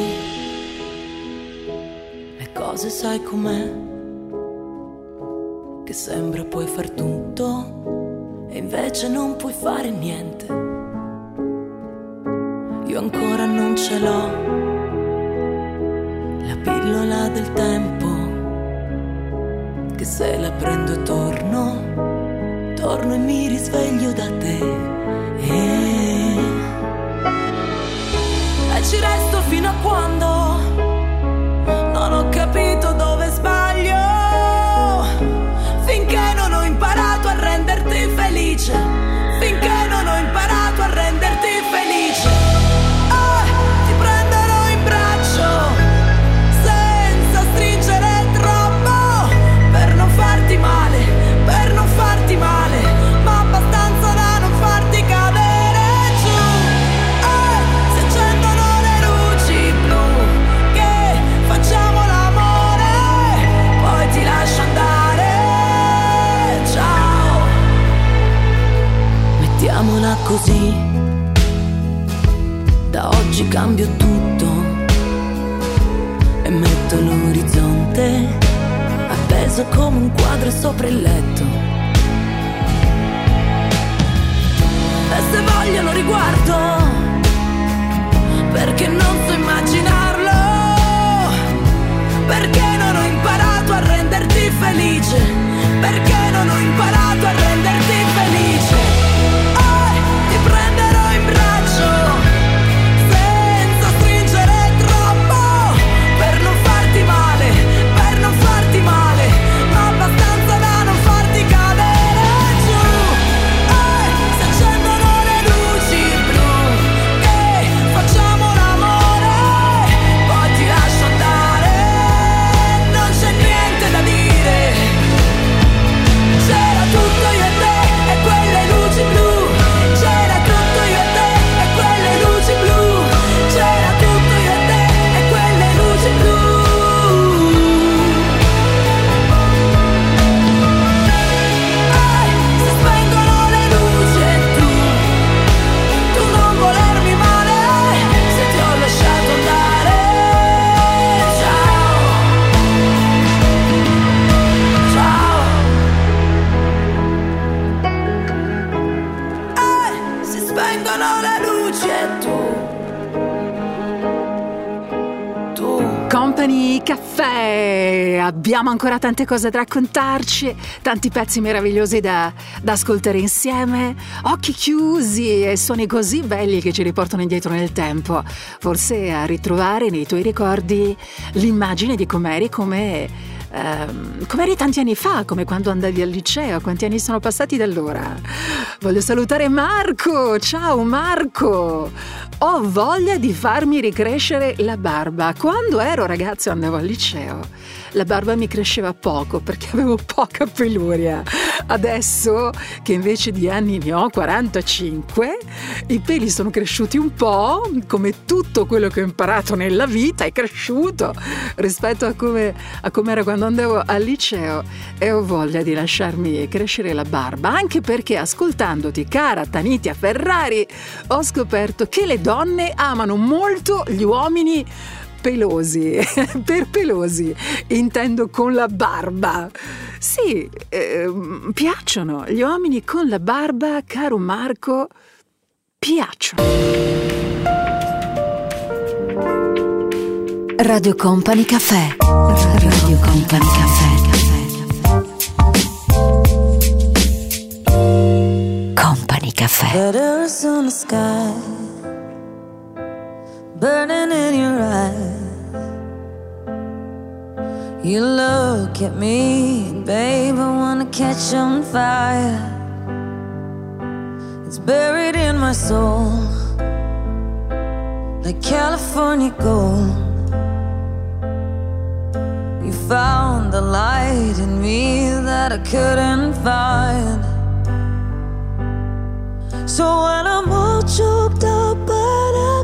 le cose, sai com'è? Che sembra puoi far tutto e invece non puoi fare niente. Io ancora non ce l'ho la pillola del tempo che se la prendo torno, torno e mi risveglio da te. così. Da oggi cambio tutto e metto l'orizzonte appeso come un quadro sopra il letto. E se voglio lo riguardo, perché non so immaginarlo, perché non ho imparato a renderti felice, perché non ho imparato a renderti felice? Tu. Company Caffè, abbiamo ancora tante cose da raccontarci, tanti pezzi meravigliosi da, da ascoltare insieme, occhi chiusi e suoni così belli che ci riportano indietro nel tempo, forse a ritrovare nei tuoi ricordi l'immagine di com'eri come... ehm, come eri tanti anni fa, come quando andavi al liceo, quanti anni sono passati da allora? Voglio salutare Marco, ciao Marco! Ho voglia di farmi ricrescere la barba. Quando ero ragazzo andavo al liceo, la barba mi cresceva poco perché avevo poca peluria. Adesso che invece di anni ne ho 45, i peli sono cresciuti un po', come tutto quello che ho imparato nella vita è cresciuto rispetto a come, a come era quando andavo al liceo e ho voglia di lasciarmi crescere la barba, anche perché ascoltandoti, cara Tanitia Ferrari, ho scoperto che le donne amano molto gli uomini pelosi, per pelosi, intendo con la barba. Sì, ehm, piacciono gli uomini con la barba, caro Marco, piacciono. Radio Company Caffè. Radio Company Caffè. Company Caffè. Burning in your eyes. You look at me, babe, I wanna catch on fire. It's buried in my soul, like California gold. You found the light in me that I couldn't find. So when I'm all choked up, but I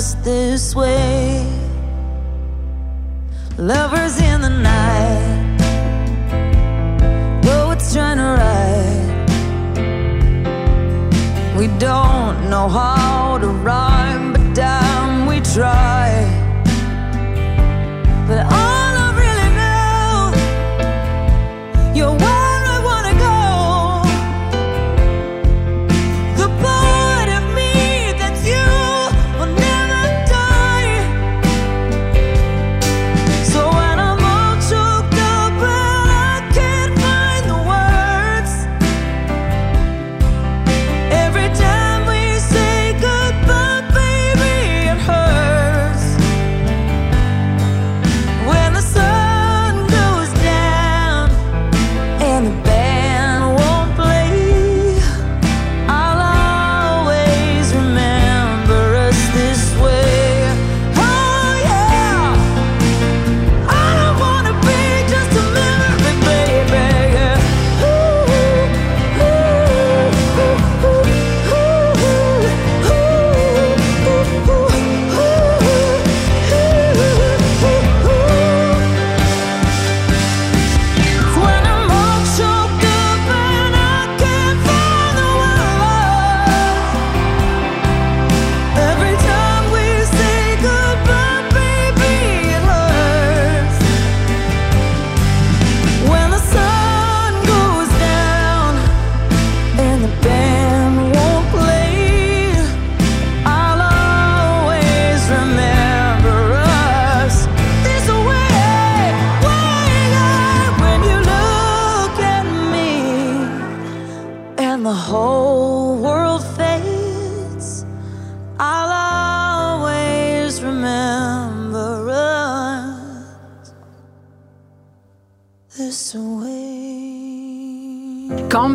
us this way. Lovers in the night, poets trying to write. We don't know how to rhyme, but damn, we try.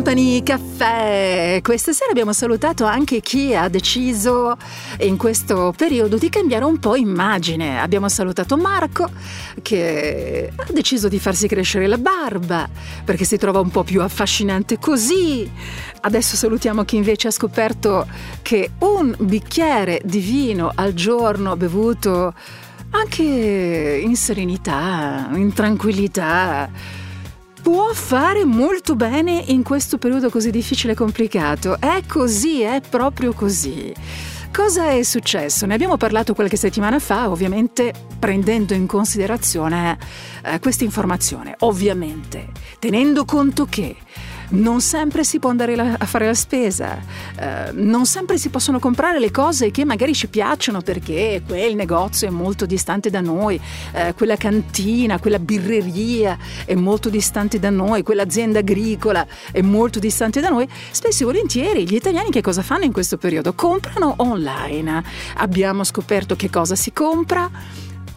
Company Caffè. Questa sera abbiamo salutato anche chi ha deciso in questo periodo di cambiare un po' immagine. Abbiamo salutato Marco che ha deciso di farsi crescere la barba perché si trova un po' più affascinante così. Adesso salutiamo chi invece ha scoperto che un bicchiere di vino al giorno bevuto anche in serenità, in tranquillità può fare molto bene in questo periodo così difficile e complicato. È così, è proprio così. Cosa è successo? Ne abbiamo parlato qualche settimana fa, ovviamente prendendo in considerazione eh, questa informazione. Ovviamente, tenendo conto che non sempre si può andare la- a fare la spesa, eh, non sempre si possono comprare le cose che magari ci piacciono perché quel negozio è molto distante da noi, eh, quella cantina, quella birreria è molto distante da noi, quell'azienda agricola è molto distante da noi. Spesso e volentieri gli italiani che cosa fanno in questo periodo? Comprano online. Abbiamo scoperto che cosa si compra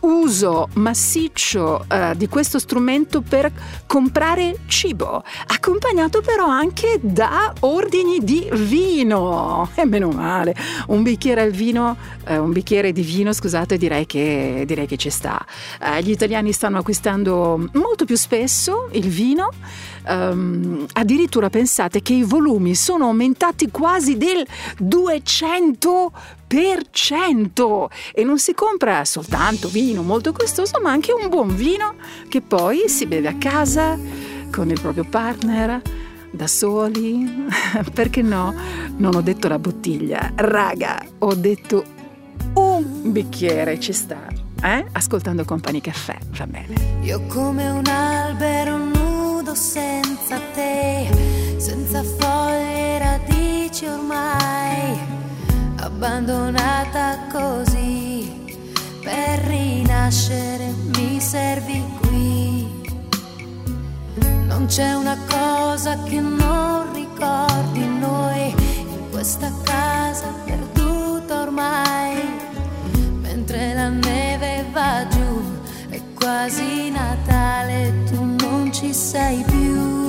uso massiccio eh, di questo strumento per comprare cibo, accompagnato però anche da ordini di vino. E meno male, un bicchiere al vino, eh, un bicchiere di vino, scusate, direi che, direi che ci sta. Eh, gli italiani stanno acquistando molto più spesso il vino. Ehm, addirittura pensate che i volumi sono aumentati quasi del 200 e non si compra soltanto vino molto costoso, ma anche un buon vino che poi si beve a casa con il proprio partner, da soli. Perché no? Non ho detto la bottiglia, raga, ho detto un bicchiere ci sta. Eh? Ascoltando Company Caffè, va bene. Io come un albero nudo senza te, senza foglie radici ormai, abbandonata così, per rinascere mi servi qui. Non c'è una cosa che non ricordi noi in questa casa perduta ormai mentre la neve va giù, è quasi Natale, tu non ci sei più.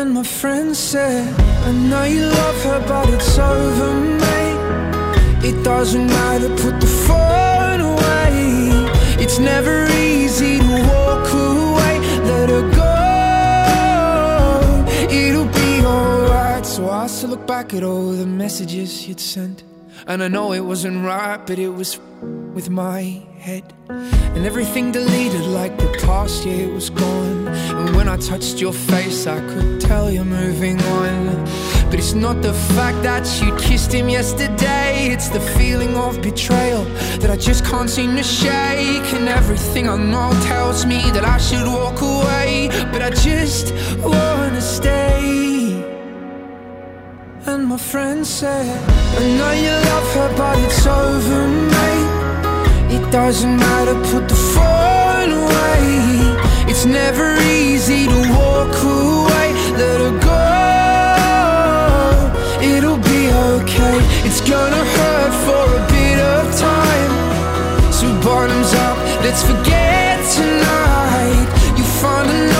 And my friend said, I know you love her, but it's over, mate. It doesn't matter, put the phone away. It's never easy to walk away, let her go. It'll be alright. So I still look back at all the messages you'd sent. And I know it wasn't right, but it was with my head. And everything deleted like the past year was gone. And when I touched your face, I could tell you're moving on. But it's not the fact that you kissed him yesterday, it's the feeling of betrayal that I just can't seem to shake. And everything I know tells me that I should walk away, but I just wanna stay. And my friend said, I know you love her, but it's over, mate. It doesn't matter, put the phone away. It's never easy to walk away, let her go. It'll be okay, it's gonna hurt for a bit of time. So, bottoms up, let's forget tonight. You find another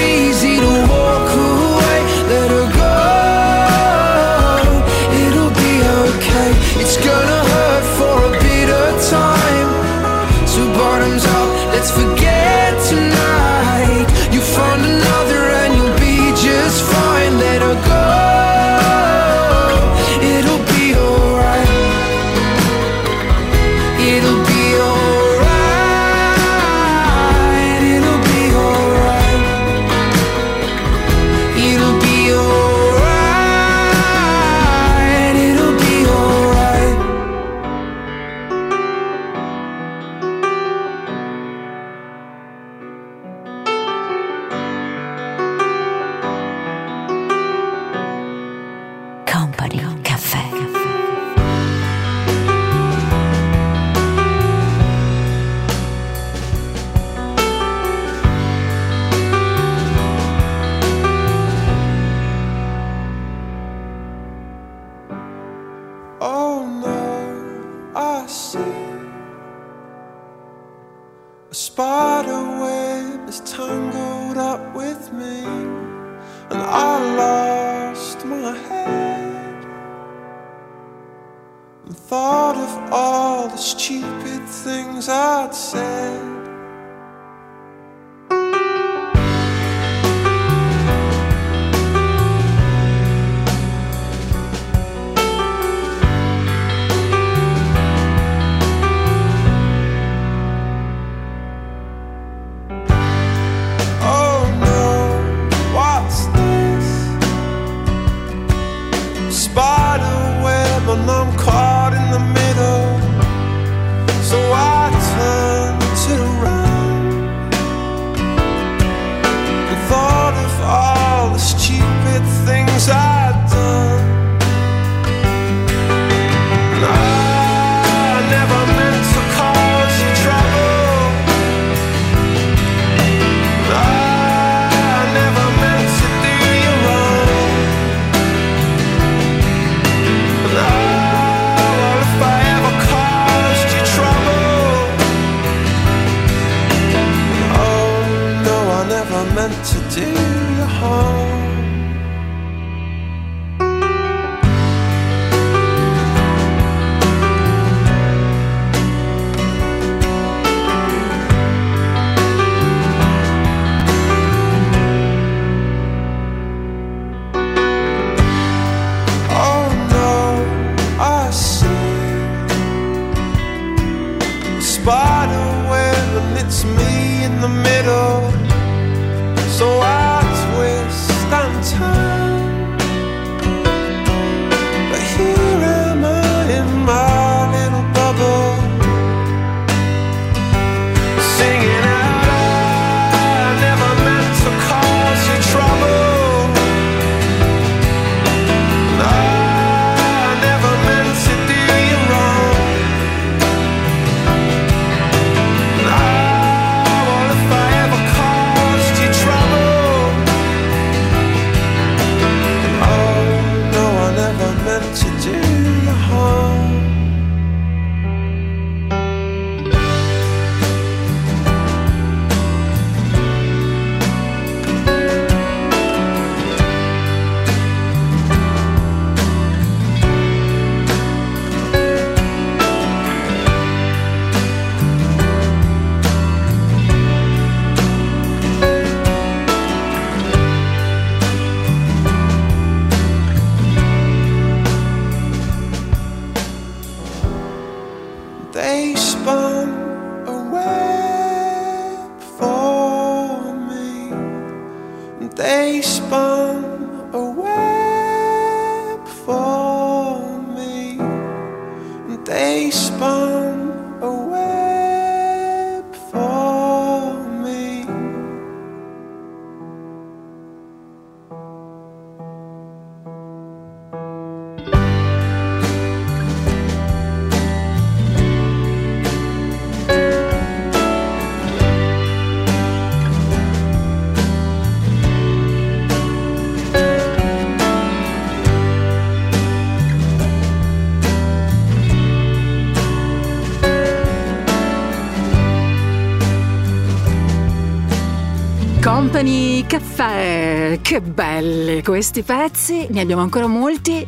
Caffè, che belli questi pezzi, ne abbiamo ancora molti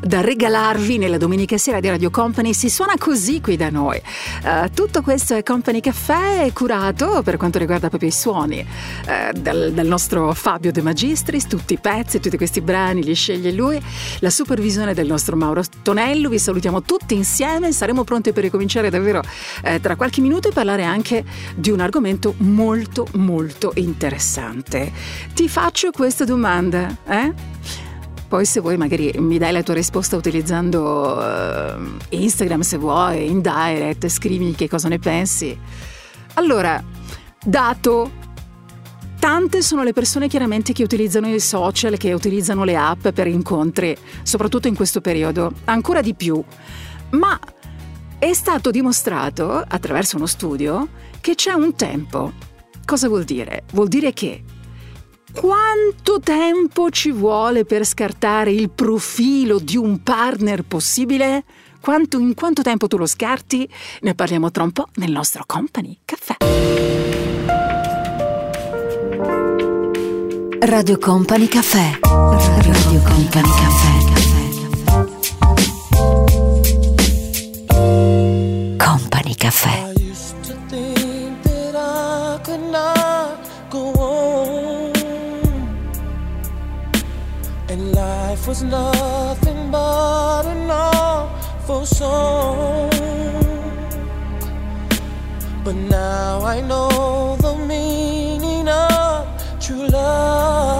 da regalarvi nella domenica sera di Radio Company. Si suona così qui da noi. Eh, tutto questo è Company Caffè, curato per quanto riguarda proprio i suoni eh, dal, dal nostro Fabio De Magistris. Tutti i pezzi, tutti questi brani li sceglie lui. La supervisione del nostro Mauro Tonello. Vi salutiamo tutti insieme. Saremo pronti per ricominciare davvero eh, tra qualche minuto e parlare anche di un argomento molto, molto interessante. Ti faccio questa domanda, eh? Poi se vuoi magari mi dai la tua risposta utilizzando eh, Instagram se vuoi, in direct, scrivimi che cosa ne pensi. Allora, dato, tante sono le persone chiaramente che utilizzano i social, che utilizzano le app per incontri, soprattutto in questo periodo, ancora di più. Ma è stato dimostrato attraverso uno studio che c'è un tempo. Cosa vuol dire? Vuol dire che quanto tempo ci vuole per scartare il profilo di un partner possibile? Quanto, in quanto tempo tu lo scarti? Ne parliamo tra un po' nel nostro Company Caffè. Radio Company Caffè. Radio Company Caffè. Company Caffè. Life was nothing but an awful song. But now I know the meaning of true love.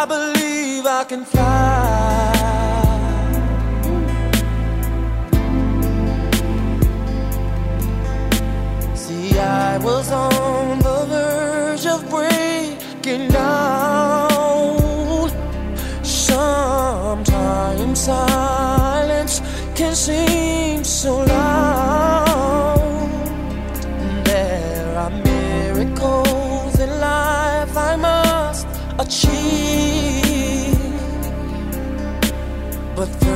I believe I can fly. See, I was on the verge of breaking down. Sometimes silence can seem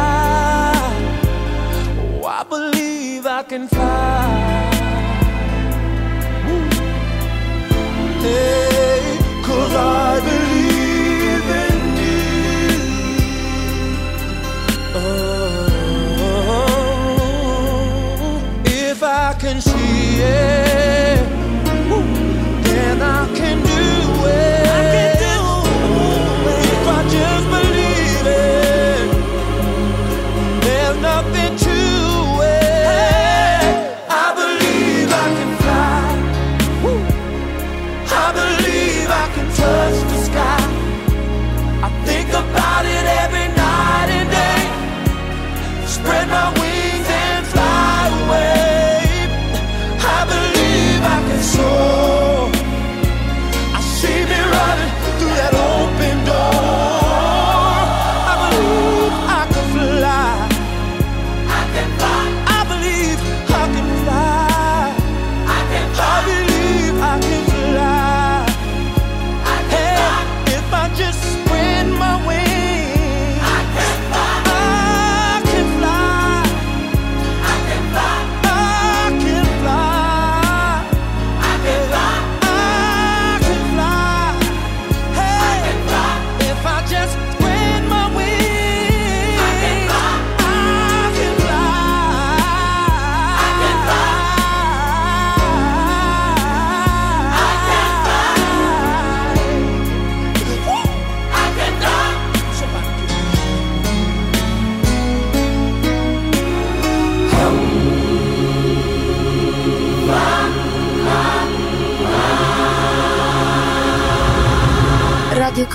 Can. Oh, I believe I can fly.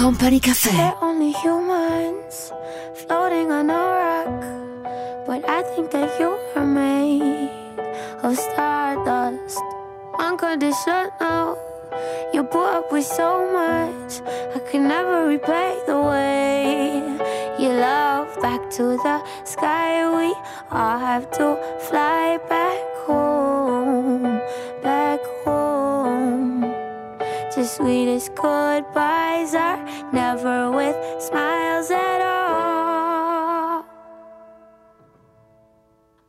Company Caffè. They're only humans floating on a rock. But I think that you are made of stardust. Unconditional. You put up with so much. I could never repay the way you love back to the sky. We all have to fly back home. Back home. The sweetest goodbyes are never with smiles at all.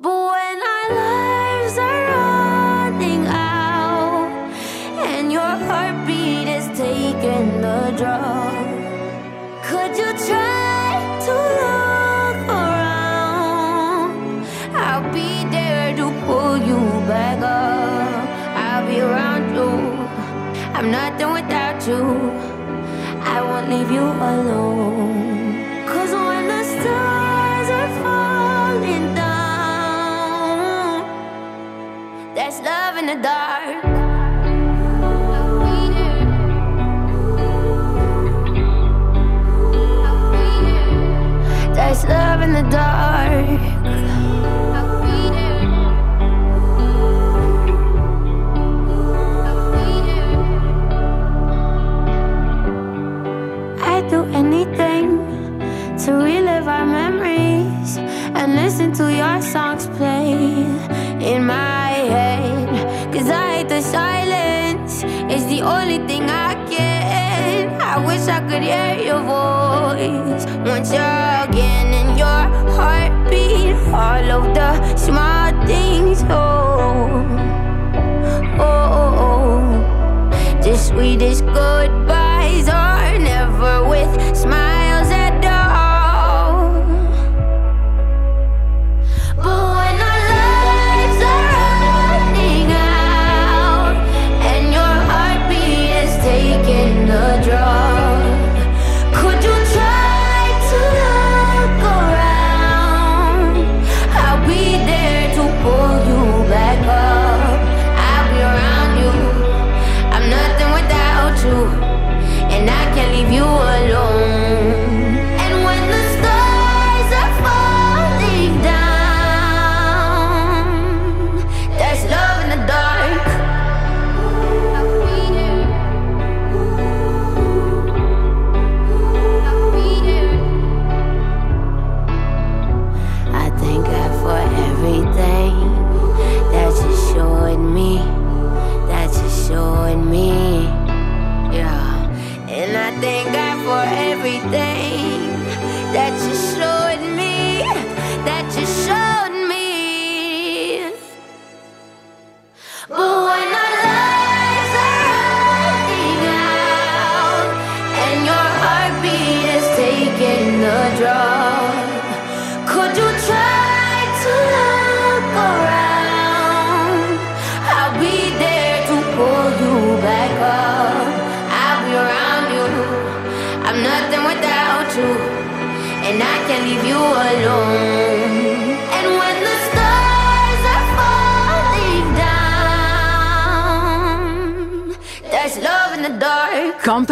But when our lives are running out and your heartbeat is taking the draw, could you try to look around? I'll be there to pull you back up. I'll be around you. I'm won't leave you alone. Cause when the stars are falling down, there's love in the dark. There's love in the dark. till your songs play in my head. Cause I hate the silence, it's the only thing I get. I wish I could hear your voice once again in your heartbeat. All of the small things, oh, oh, oh, oh. the sweetest goodbye.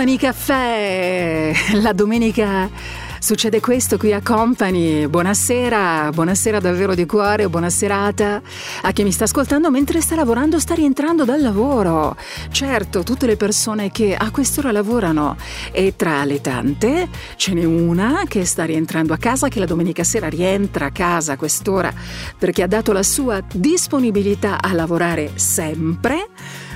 Company Caffè, la domenica succede questo qui a Company. Buonasera, buonasera davvero di cuore, buona serata a chi mi sta ascoltando mentre sta lavorando, sta rientrando dal lavoro. Certo, tutte le persone che a quest'ora lavorano e tra le tante ce n'è una che sta rientrando a casa, che la domenica sera rientra a casa a quest'ora perché ha dato la sua disponibilità a lavorare sempre.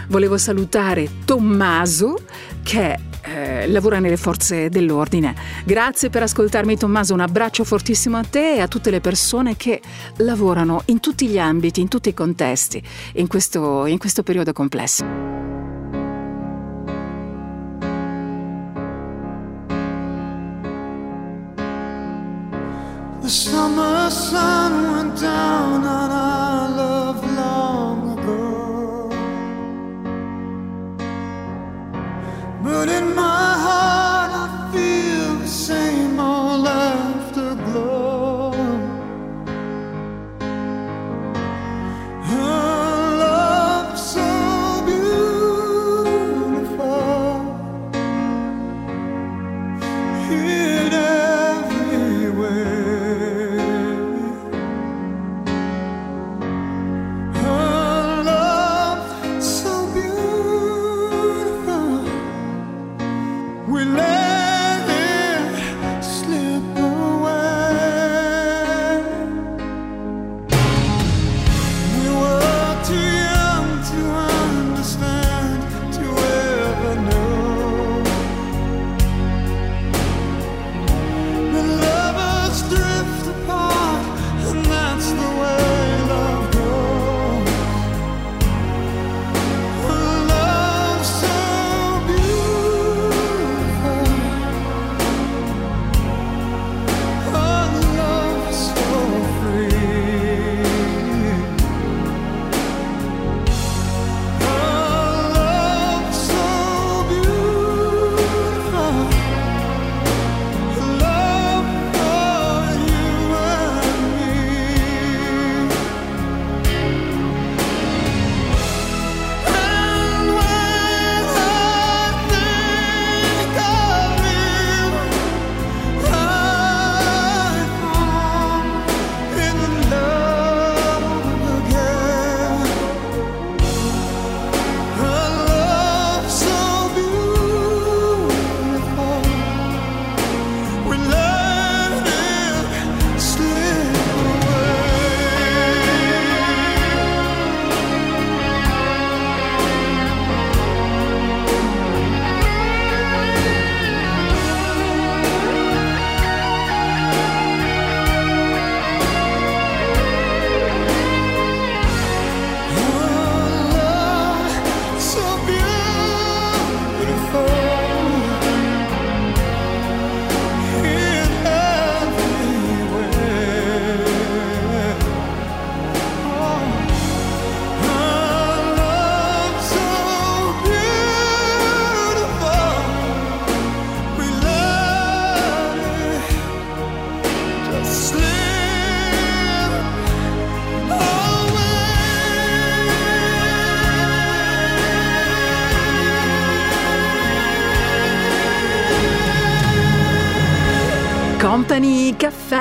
Volevo salutare Tommaso che eh, lavora nelle forze dell'ordine. Grazie per ascoltarmi Tommaso, un abbraccio fortissimo a te e a tutte le persone che lavorano in tutti gli ambiti, in tutti i contesti, in questo, in questo periodo complesso. The summer sun went down on our love But in my heart,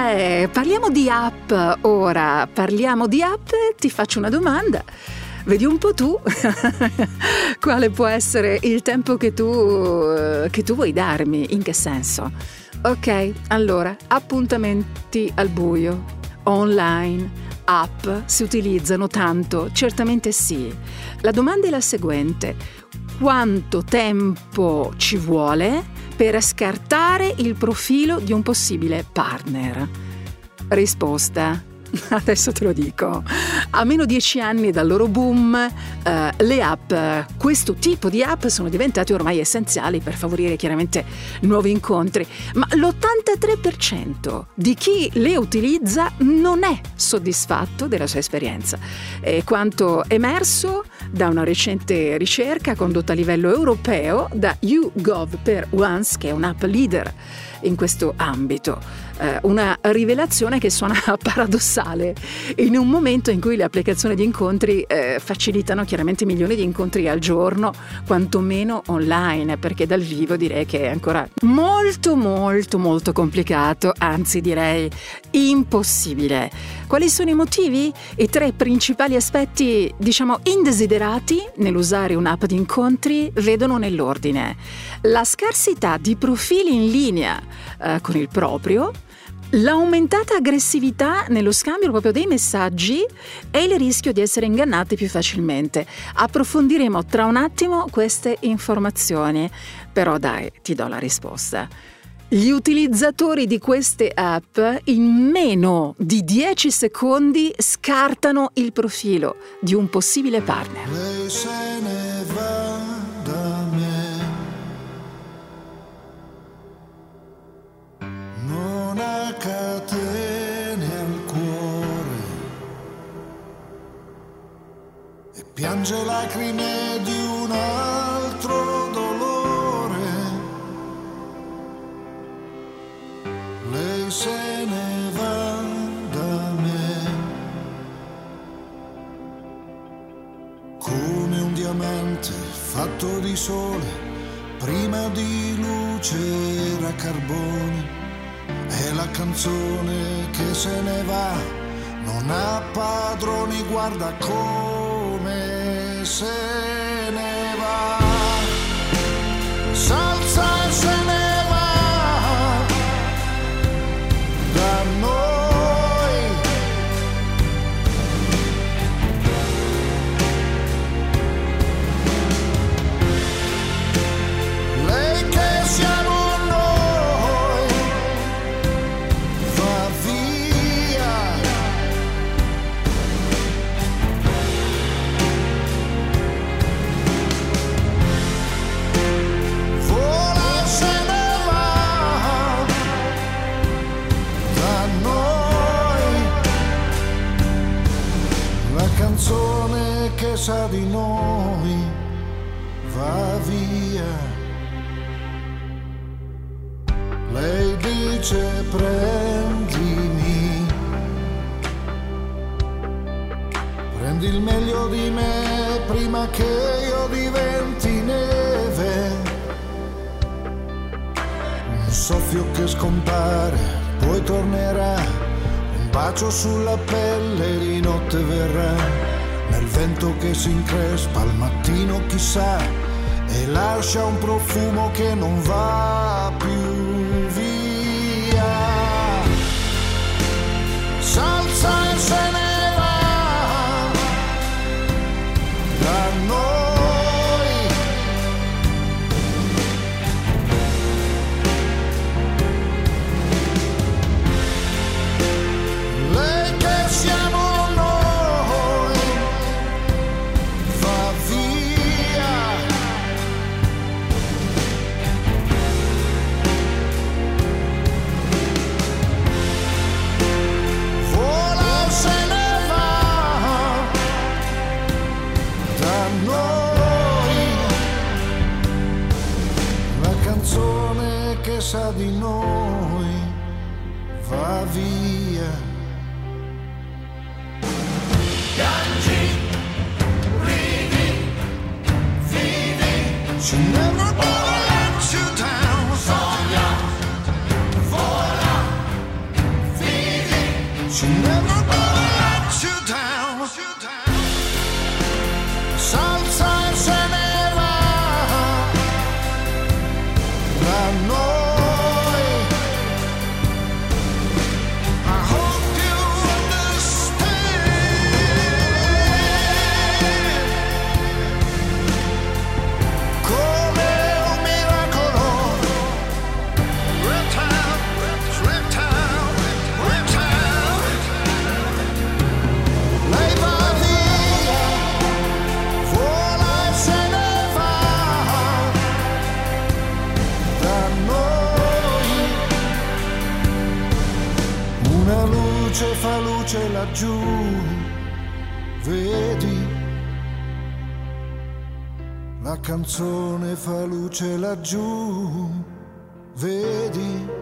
Caffè. Parliamo di app ora, parliamo di app, ti faccio una domanda. Vedi un po' tu quale può essere il tempo che tu, eh, che tu vuoi darmi, in che senso? Ok, allora, appuntamenti al buio, online, app, si utilizzano tanto? Certamente sì. La domanda è la seguente. Quanto tempo ci vuole per scartare il profilo di un possibile partner? Risposta. Adesso te lo dico. A meno dieci anni dal loro boom, eh, le app, questo tipo di app sono diventate ormai essenziali per favorire chiaramente nuovi incontri, ma l'83% di chi le utilizza non è soddisfatto della sua esperienza. È quanto emerso da una recente ricerca condotta a livello europeo da YouGov per Once, che è un'app leader in questo ambito. Eh, una rivelazione che suona paradossale in un momento in cui le applicazioni di incontri eh, facilitano chiaramente milioni di incontri al giorno, quantomeno online, perché dal vivo direi che è ancora molto molto molto complicato, anzi direi impossibile. Quali sono i motivi? I tre principali aspetti, diciamo, indesiderati nell'usare un'app di incontri vedono nell'ordine. La scarsità di profili in linea eh, con il proprio, L'aumentata aggressività nello scambio proprio dei messaggi e il rischio di essere ingannati più facilmente. Approfondiremo tra un attimo queste informazioni, però dai, ti do la risposta. Gli utilizzatori di queste app in meno di 10 secondi scartano il profilo di un possibile partner. Catene al cuore e piange lacrime di un altro dolore. Lei se ne va da me. come un diamante fatto di sole, prima di luce era carbone, è la canzone che se ne va, non ha padroni, guarda come se ne va, salsa canzone che sa di noi va via. Lei dice prendimi, prendi il meglio di me prima che io diventi neve. Un soffio che scompare, poi tornerà, un bacio sulla pelle di notte verrà, nel vento che si increspa al mattino chissà e lascia un profumo che non va più sa di noi va via. Piangi, ridi, vivi. Never gonna let luce laggiù, vedi?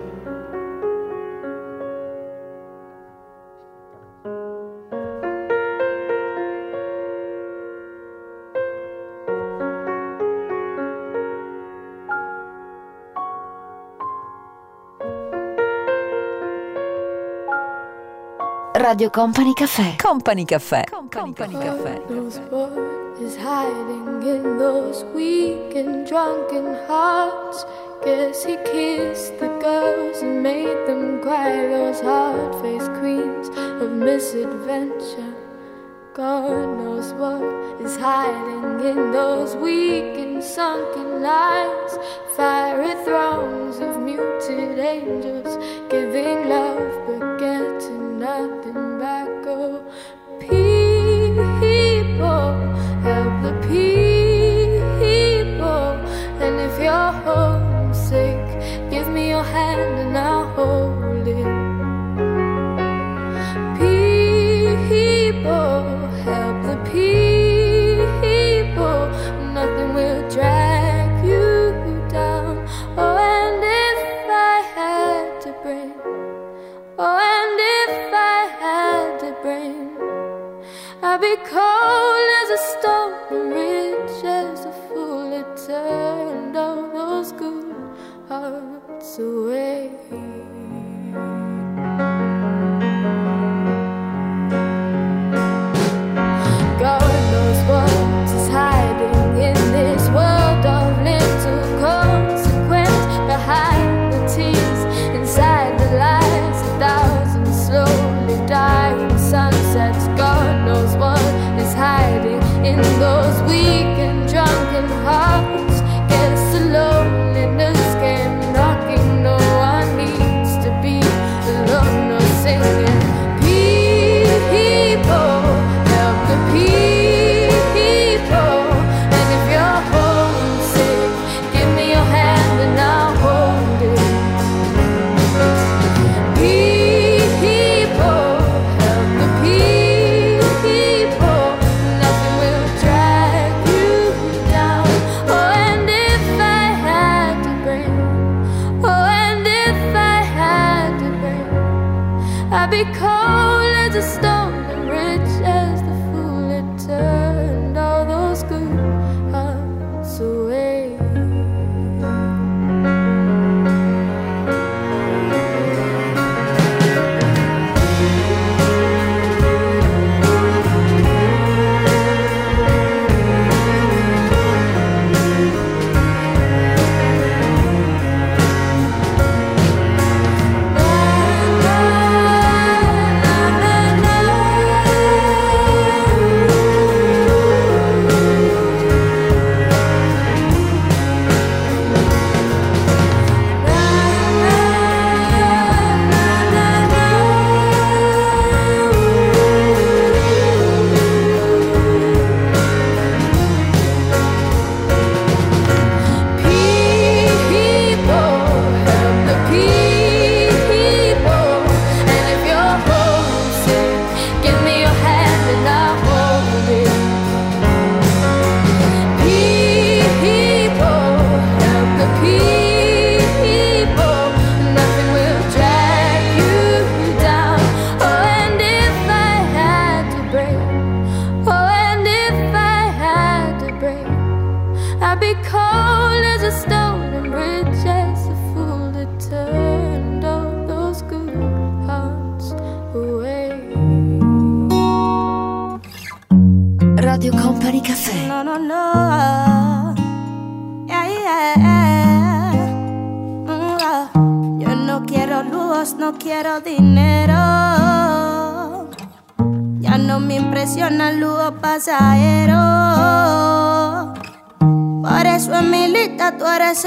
Radio Company Caffè. Company Caffè. Company Caffè. knows what is hiding in those weak and drunken hearts. Guess he kissed the girls and made them cry. Those hard-faced queens of misadventure. God knows what is hiding in those weak and sunken lines. Fiery thrones of muted angels giving love but getting nothing the people. And if you're homesick, give me your hand and I'll hold it. People, help the people. Nothing will drag you down. Oh, and if I had to bring, oh, and if I had to bring, I'd be as a stone rich a fool. It turned all those good hearts away.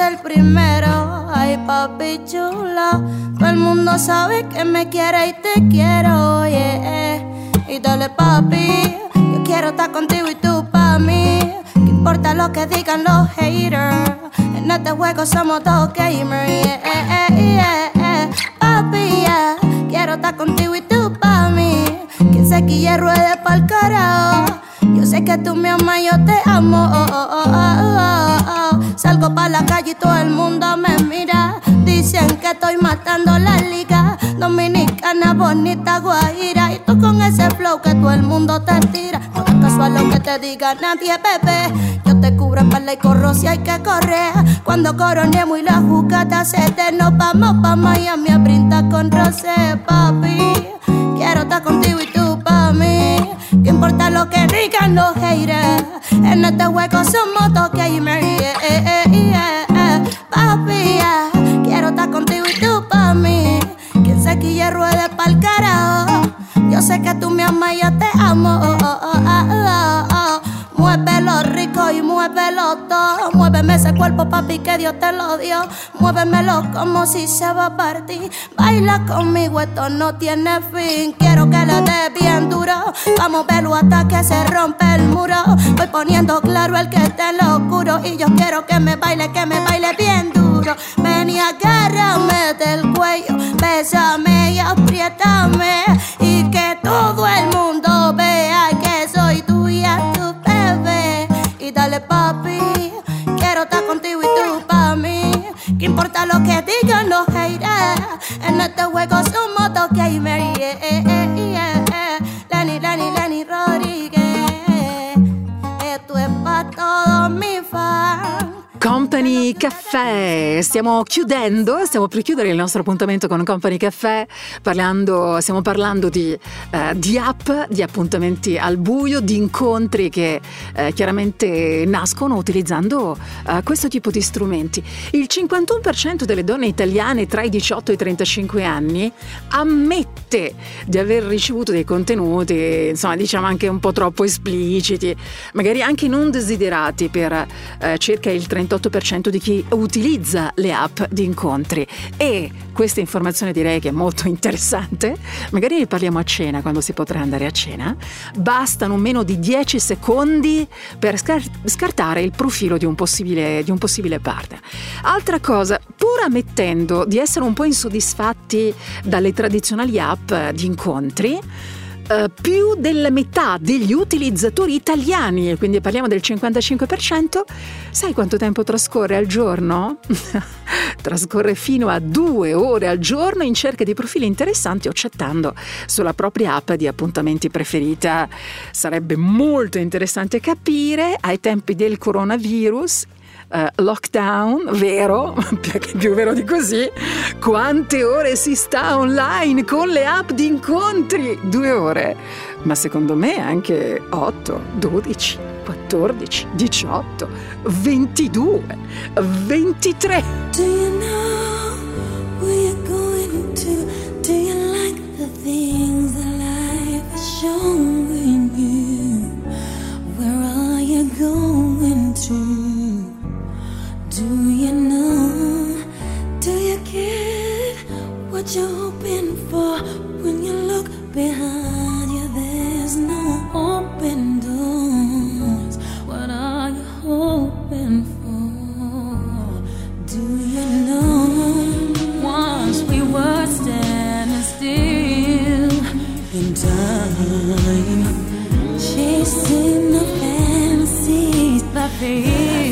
El primero. Ay, papi chula. Todo el mundo sabe que me quiere y te quiero, yeah. Y dale, papi. Yo quiero estar contigo y tú pa' mí. ¿Qué importa lo que digan los haters? En este juego somos dos gamers, yeah, yeah, yeah. Papi, yeah. Quiero estar contigo y tú pa' que ruede pa'l carajo. Yo sé que tú me amas, yo te amo. Oh, oh, oh, oh, oh, oh. Salgo pa' la calle y todo el mundo me mira. Dicen que estoy matando la liga. Dominicana, bonita, guaira. Y tú con ese flow que todo el mundo te tira. No es casual lo que te diga nadie, bebé. Yo te cubro espalda y corro si hay que correr. Cuando coronemos y la jugada se te nos vamos pa' Miami a brindar con Rosé, papi. Quiero estar contigo y tú pa' mí. ¿Qué importa lo que digan los haters? En este juego somos dos gamers. Yeah, Muéveme ese cuerpo, papi, que Dios te lo dio. Muévemelo como si se va a partir. Baila conmigo, esto no tiene fin. Quiero que le dé bien duro. Vamos a verlo hasta que se rompe el muro. Voy poniendo claro el que te lo oscuro. Y yo quiero que me baile, que me baile bien duro. Ven y agárrame del cuello. Bésame y apriétame. Y que todo el mundo importa lo que digan los haters? En este juego somos dos gamers. Yeah. Company Caffè, stiamo chiudendo, stiamo per chiudere il nostro appuntamento con Company Caffè, parlando, stiamo parlando di, eh, di app, di appuntamenti al buio, di incontri che eh, chiaramente nascono utilizzando eh, questo tipo di strumenti. Il 51% delle donne italiane tra i 18 e i 35 anni ammette di aver ricevuto dei contenuti, insomma diciamo anche un po' troppo espliciti, magari anche non desiderati per eh, circa il 38% di chi utilizza le app di incontri. E questa informazione direi che è molto interessante. Magari ne parliamo a cena, quando si potrà andare a cena. Bastano meno di 10 secondi per scar- scartare il profilo di un, possibile, di un possibile partner. Altra cosa, pur ammettendo di essere un po' insoddisfatti dalle tradizionali app di incontri, eh, più della metà degli utilizzatori italiani, quindi parliamo del 55%, sai quanto tempo trascorre al giorno? trascorre fino a due ore al giorno in cerca di profili interessanti o chattando sulla propria app di appuntamenti preferita. Sarebbe molto interessante capire ai tempi del coronavirus eh, lockdown, vero, perché più vero di così, quante ore si sta online con le app di incontri? Due ore, ma secondo me anche 8, 12, 14, 18, 22, 23. Do you know what you're hoping for? When you look behind you, there's no open doors. What are you hoping for? Do you know? Once we were standing still in time, chasing the fantasies that fill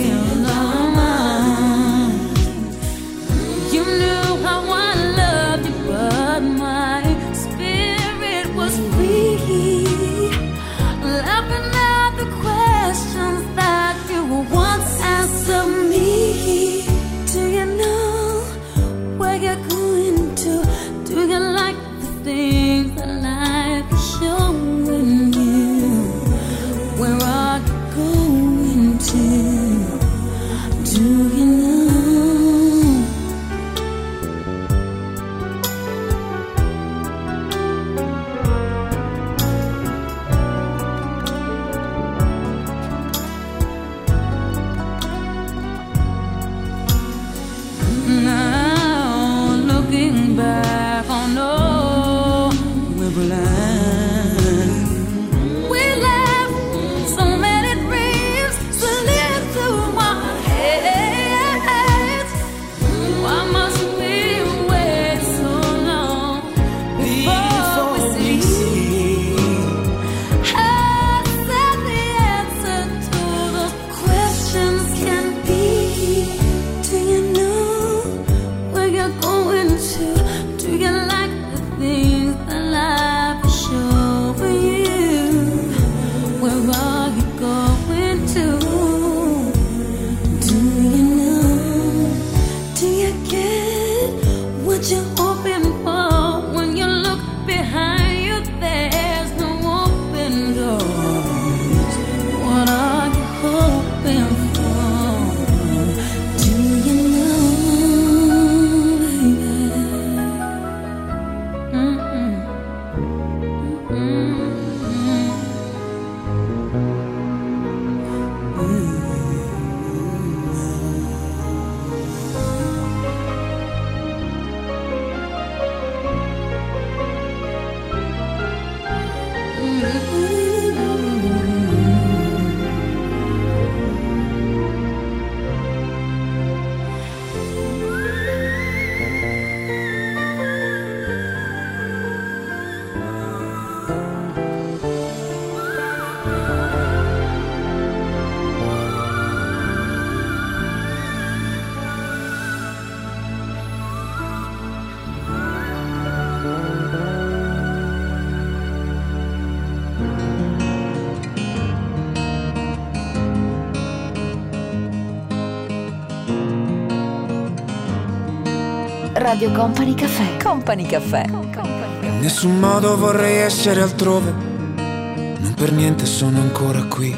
Radio Company Caffè. Company Caffè. In nessun modo vorrei essere altrove, non per niente sono ancora qui.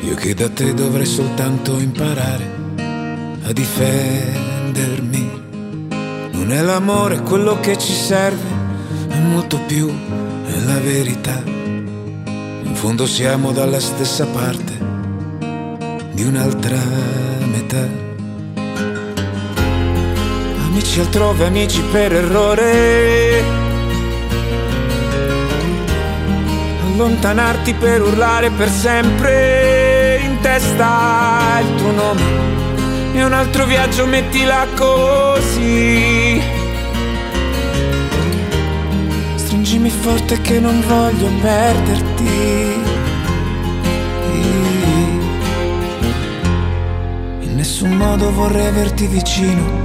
Io che da te dovrei soltanto imparare a difendermi. Non è l'amore quello che ci serve, è molto più, è la verità. In fondo siamo dalla stessa parte di un'altra metà. Amici altrove, amici per errore. Allontanarti per urlare per sempre in testa il tuo nome. E un altro viaggio mettila così. Stringimi forte che non voglio perderti. In nessun modo vorrei averti vicino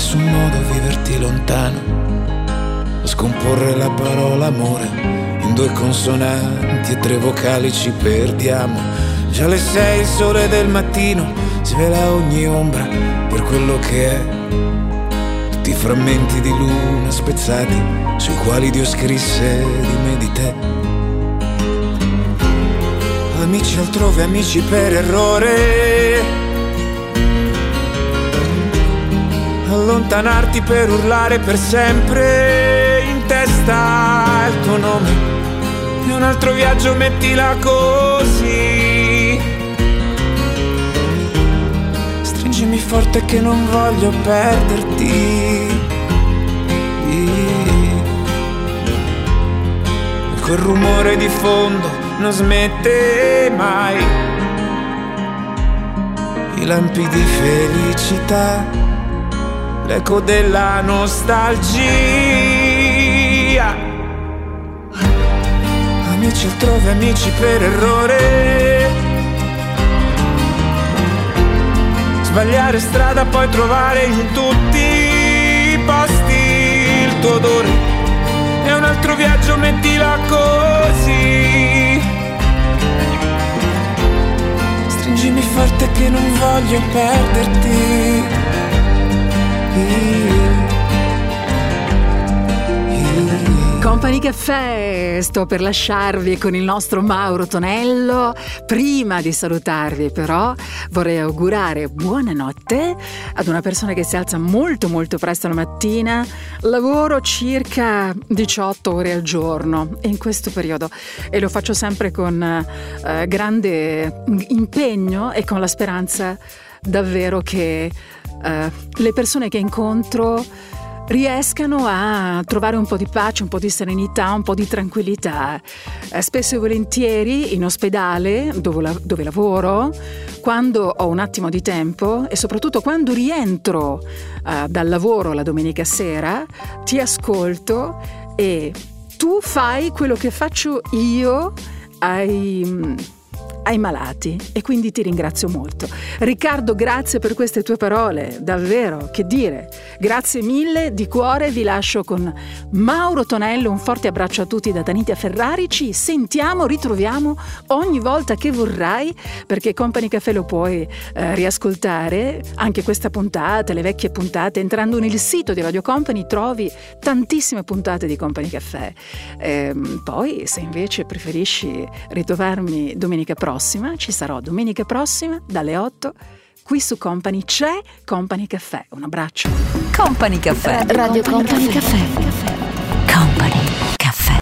nessun modo viverti lontano, scomporre la parola amore in due consonanti e tre vocali ci perdiamo. Già le sei, il sole del mattino svela ogni ombra per quello che è. Tutti i frammenti di luna spezzati sui quali Dio scrisse di me di te. Amici altrove, amici per errore allontanarti per urlare per sempre. In testa il tuo nome e un altro viaggio mettila così. Stringimi forte che non voglio perderti. Quel rumore di fondo non smette mai. I lampi di felicità l'eco della nostalgia. Amici altrove, amici per errore. Sbagliare strada, poi trovare in tutti i posti il tuo odore. E un altro viaggio mettila così. Stringimi forte che non voglio perderti. Company Caffè, sto per lasciarvi con il nostro Mauro Tonello. Prima di salutarvi però vorrei augurare buonanotte ad una persona che si alza molto molto presto la mattina, lavoro circa 18 ore al giorno in questo periodo e lo faccio sempre con eh, grande impegno e con la speranza davvero che eh, le persone che incontro riescano a trovare un po' di pace, un po' di serenità, un po' di tranquillità. Eh, spesso e volentieri in ospedale, dove, la- dove, lavoro, quando ho un attimo di tempo e soprattutto quando rientro eh, dal lavoro la domenica sera, ti ascolto e tu fai quello che faccio io ai ai malati e quindi ti ringrazio molto. Riccardo, grazie per queste tue parole, davvero, che dire. Grazie mille, di cuore vi lascio con Mauro Tonello, un forte abbraccio a tutti da Tanitia Ferrari, ci sentiamo, ritroviamo ogni volta che vorrai, perché Company Café lo puoi eh, riascoltare, anche questa puntata, le vecchie puntate, entrando nel sito di Radio Company trovi tantissime puntate di Company Café. Eh, poi, se invece preferisci ritrovarmi domenica prossima, prossima, ci sarò domenica prossima dalle 8 qui su Company c'è Company Caffè. Un abbraccio. Company Caffè. Radio Company Caffè. Company.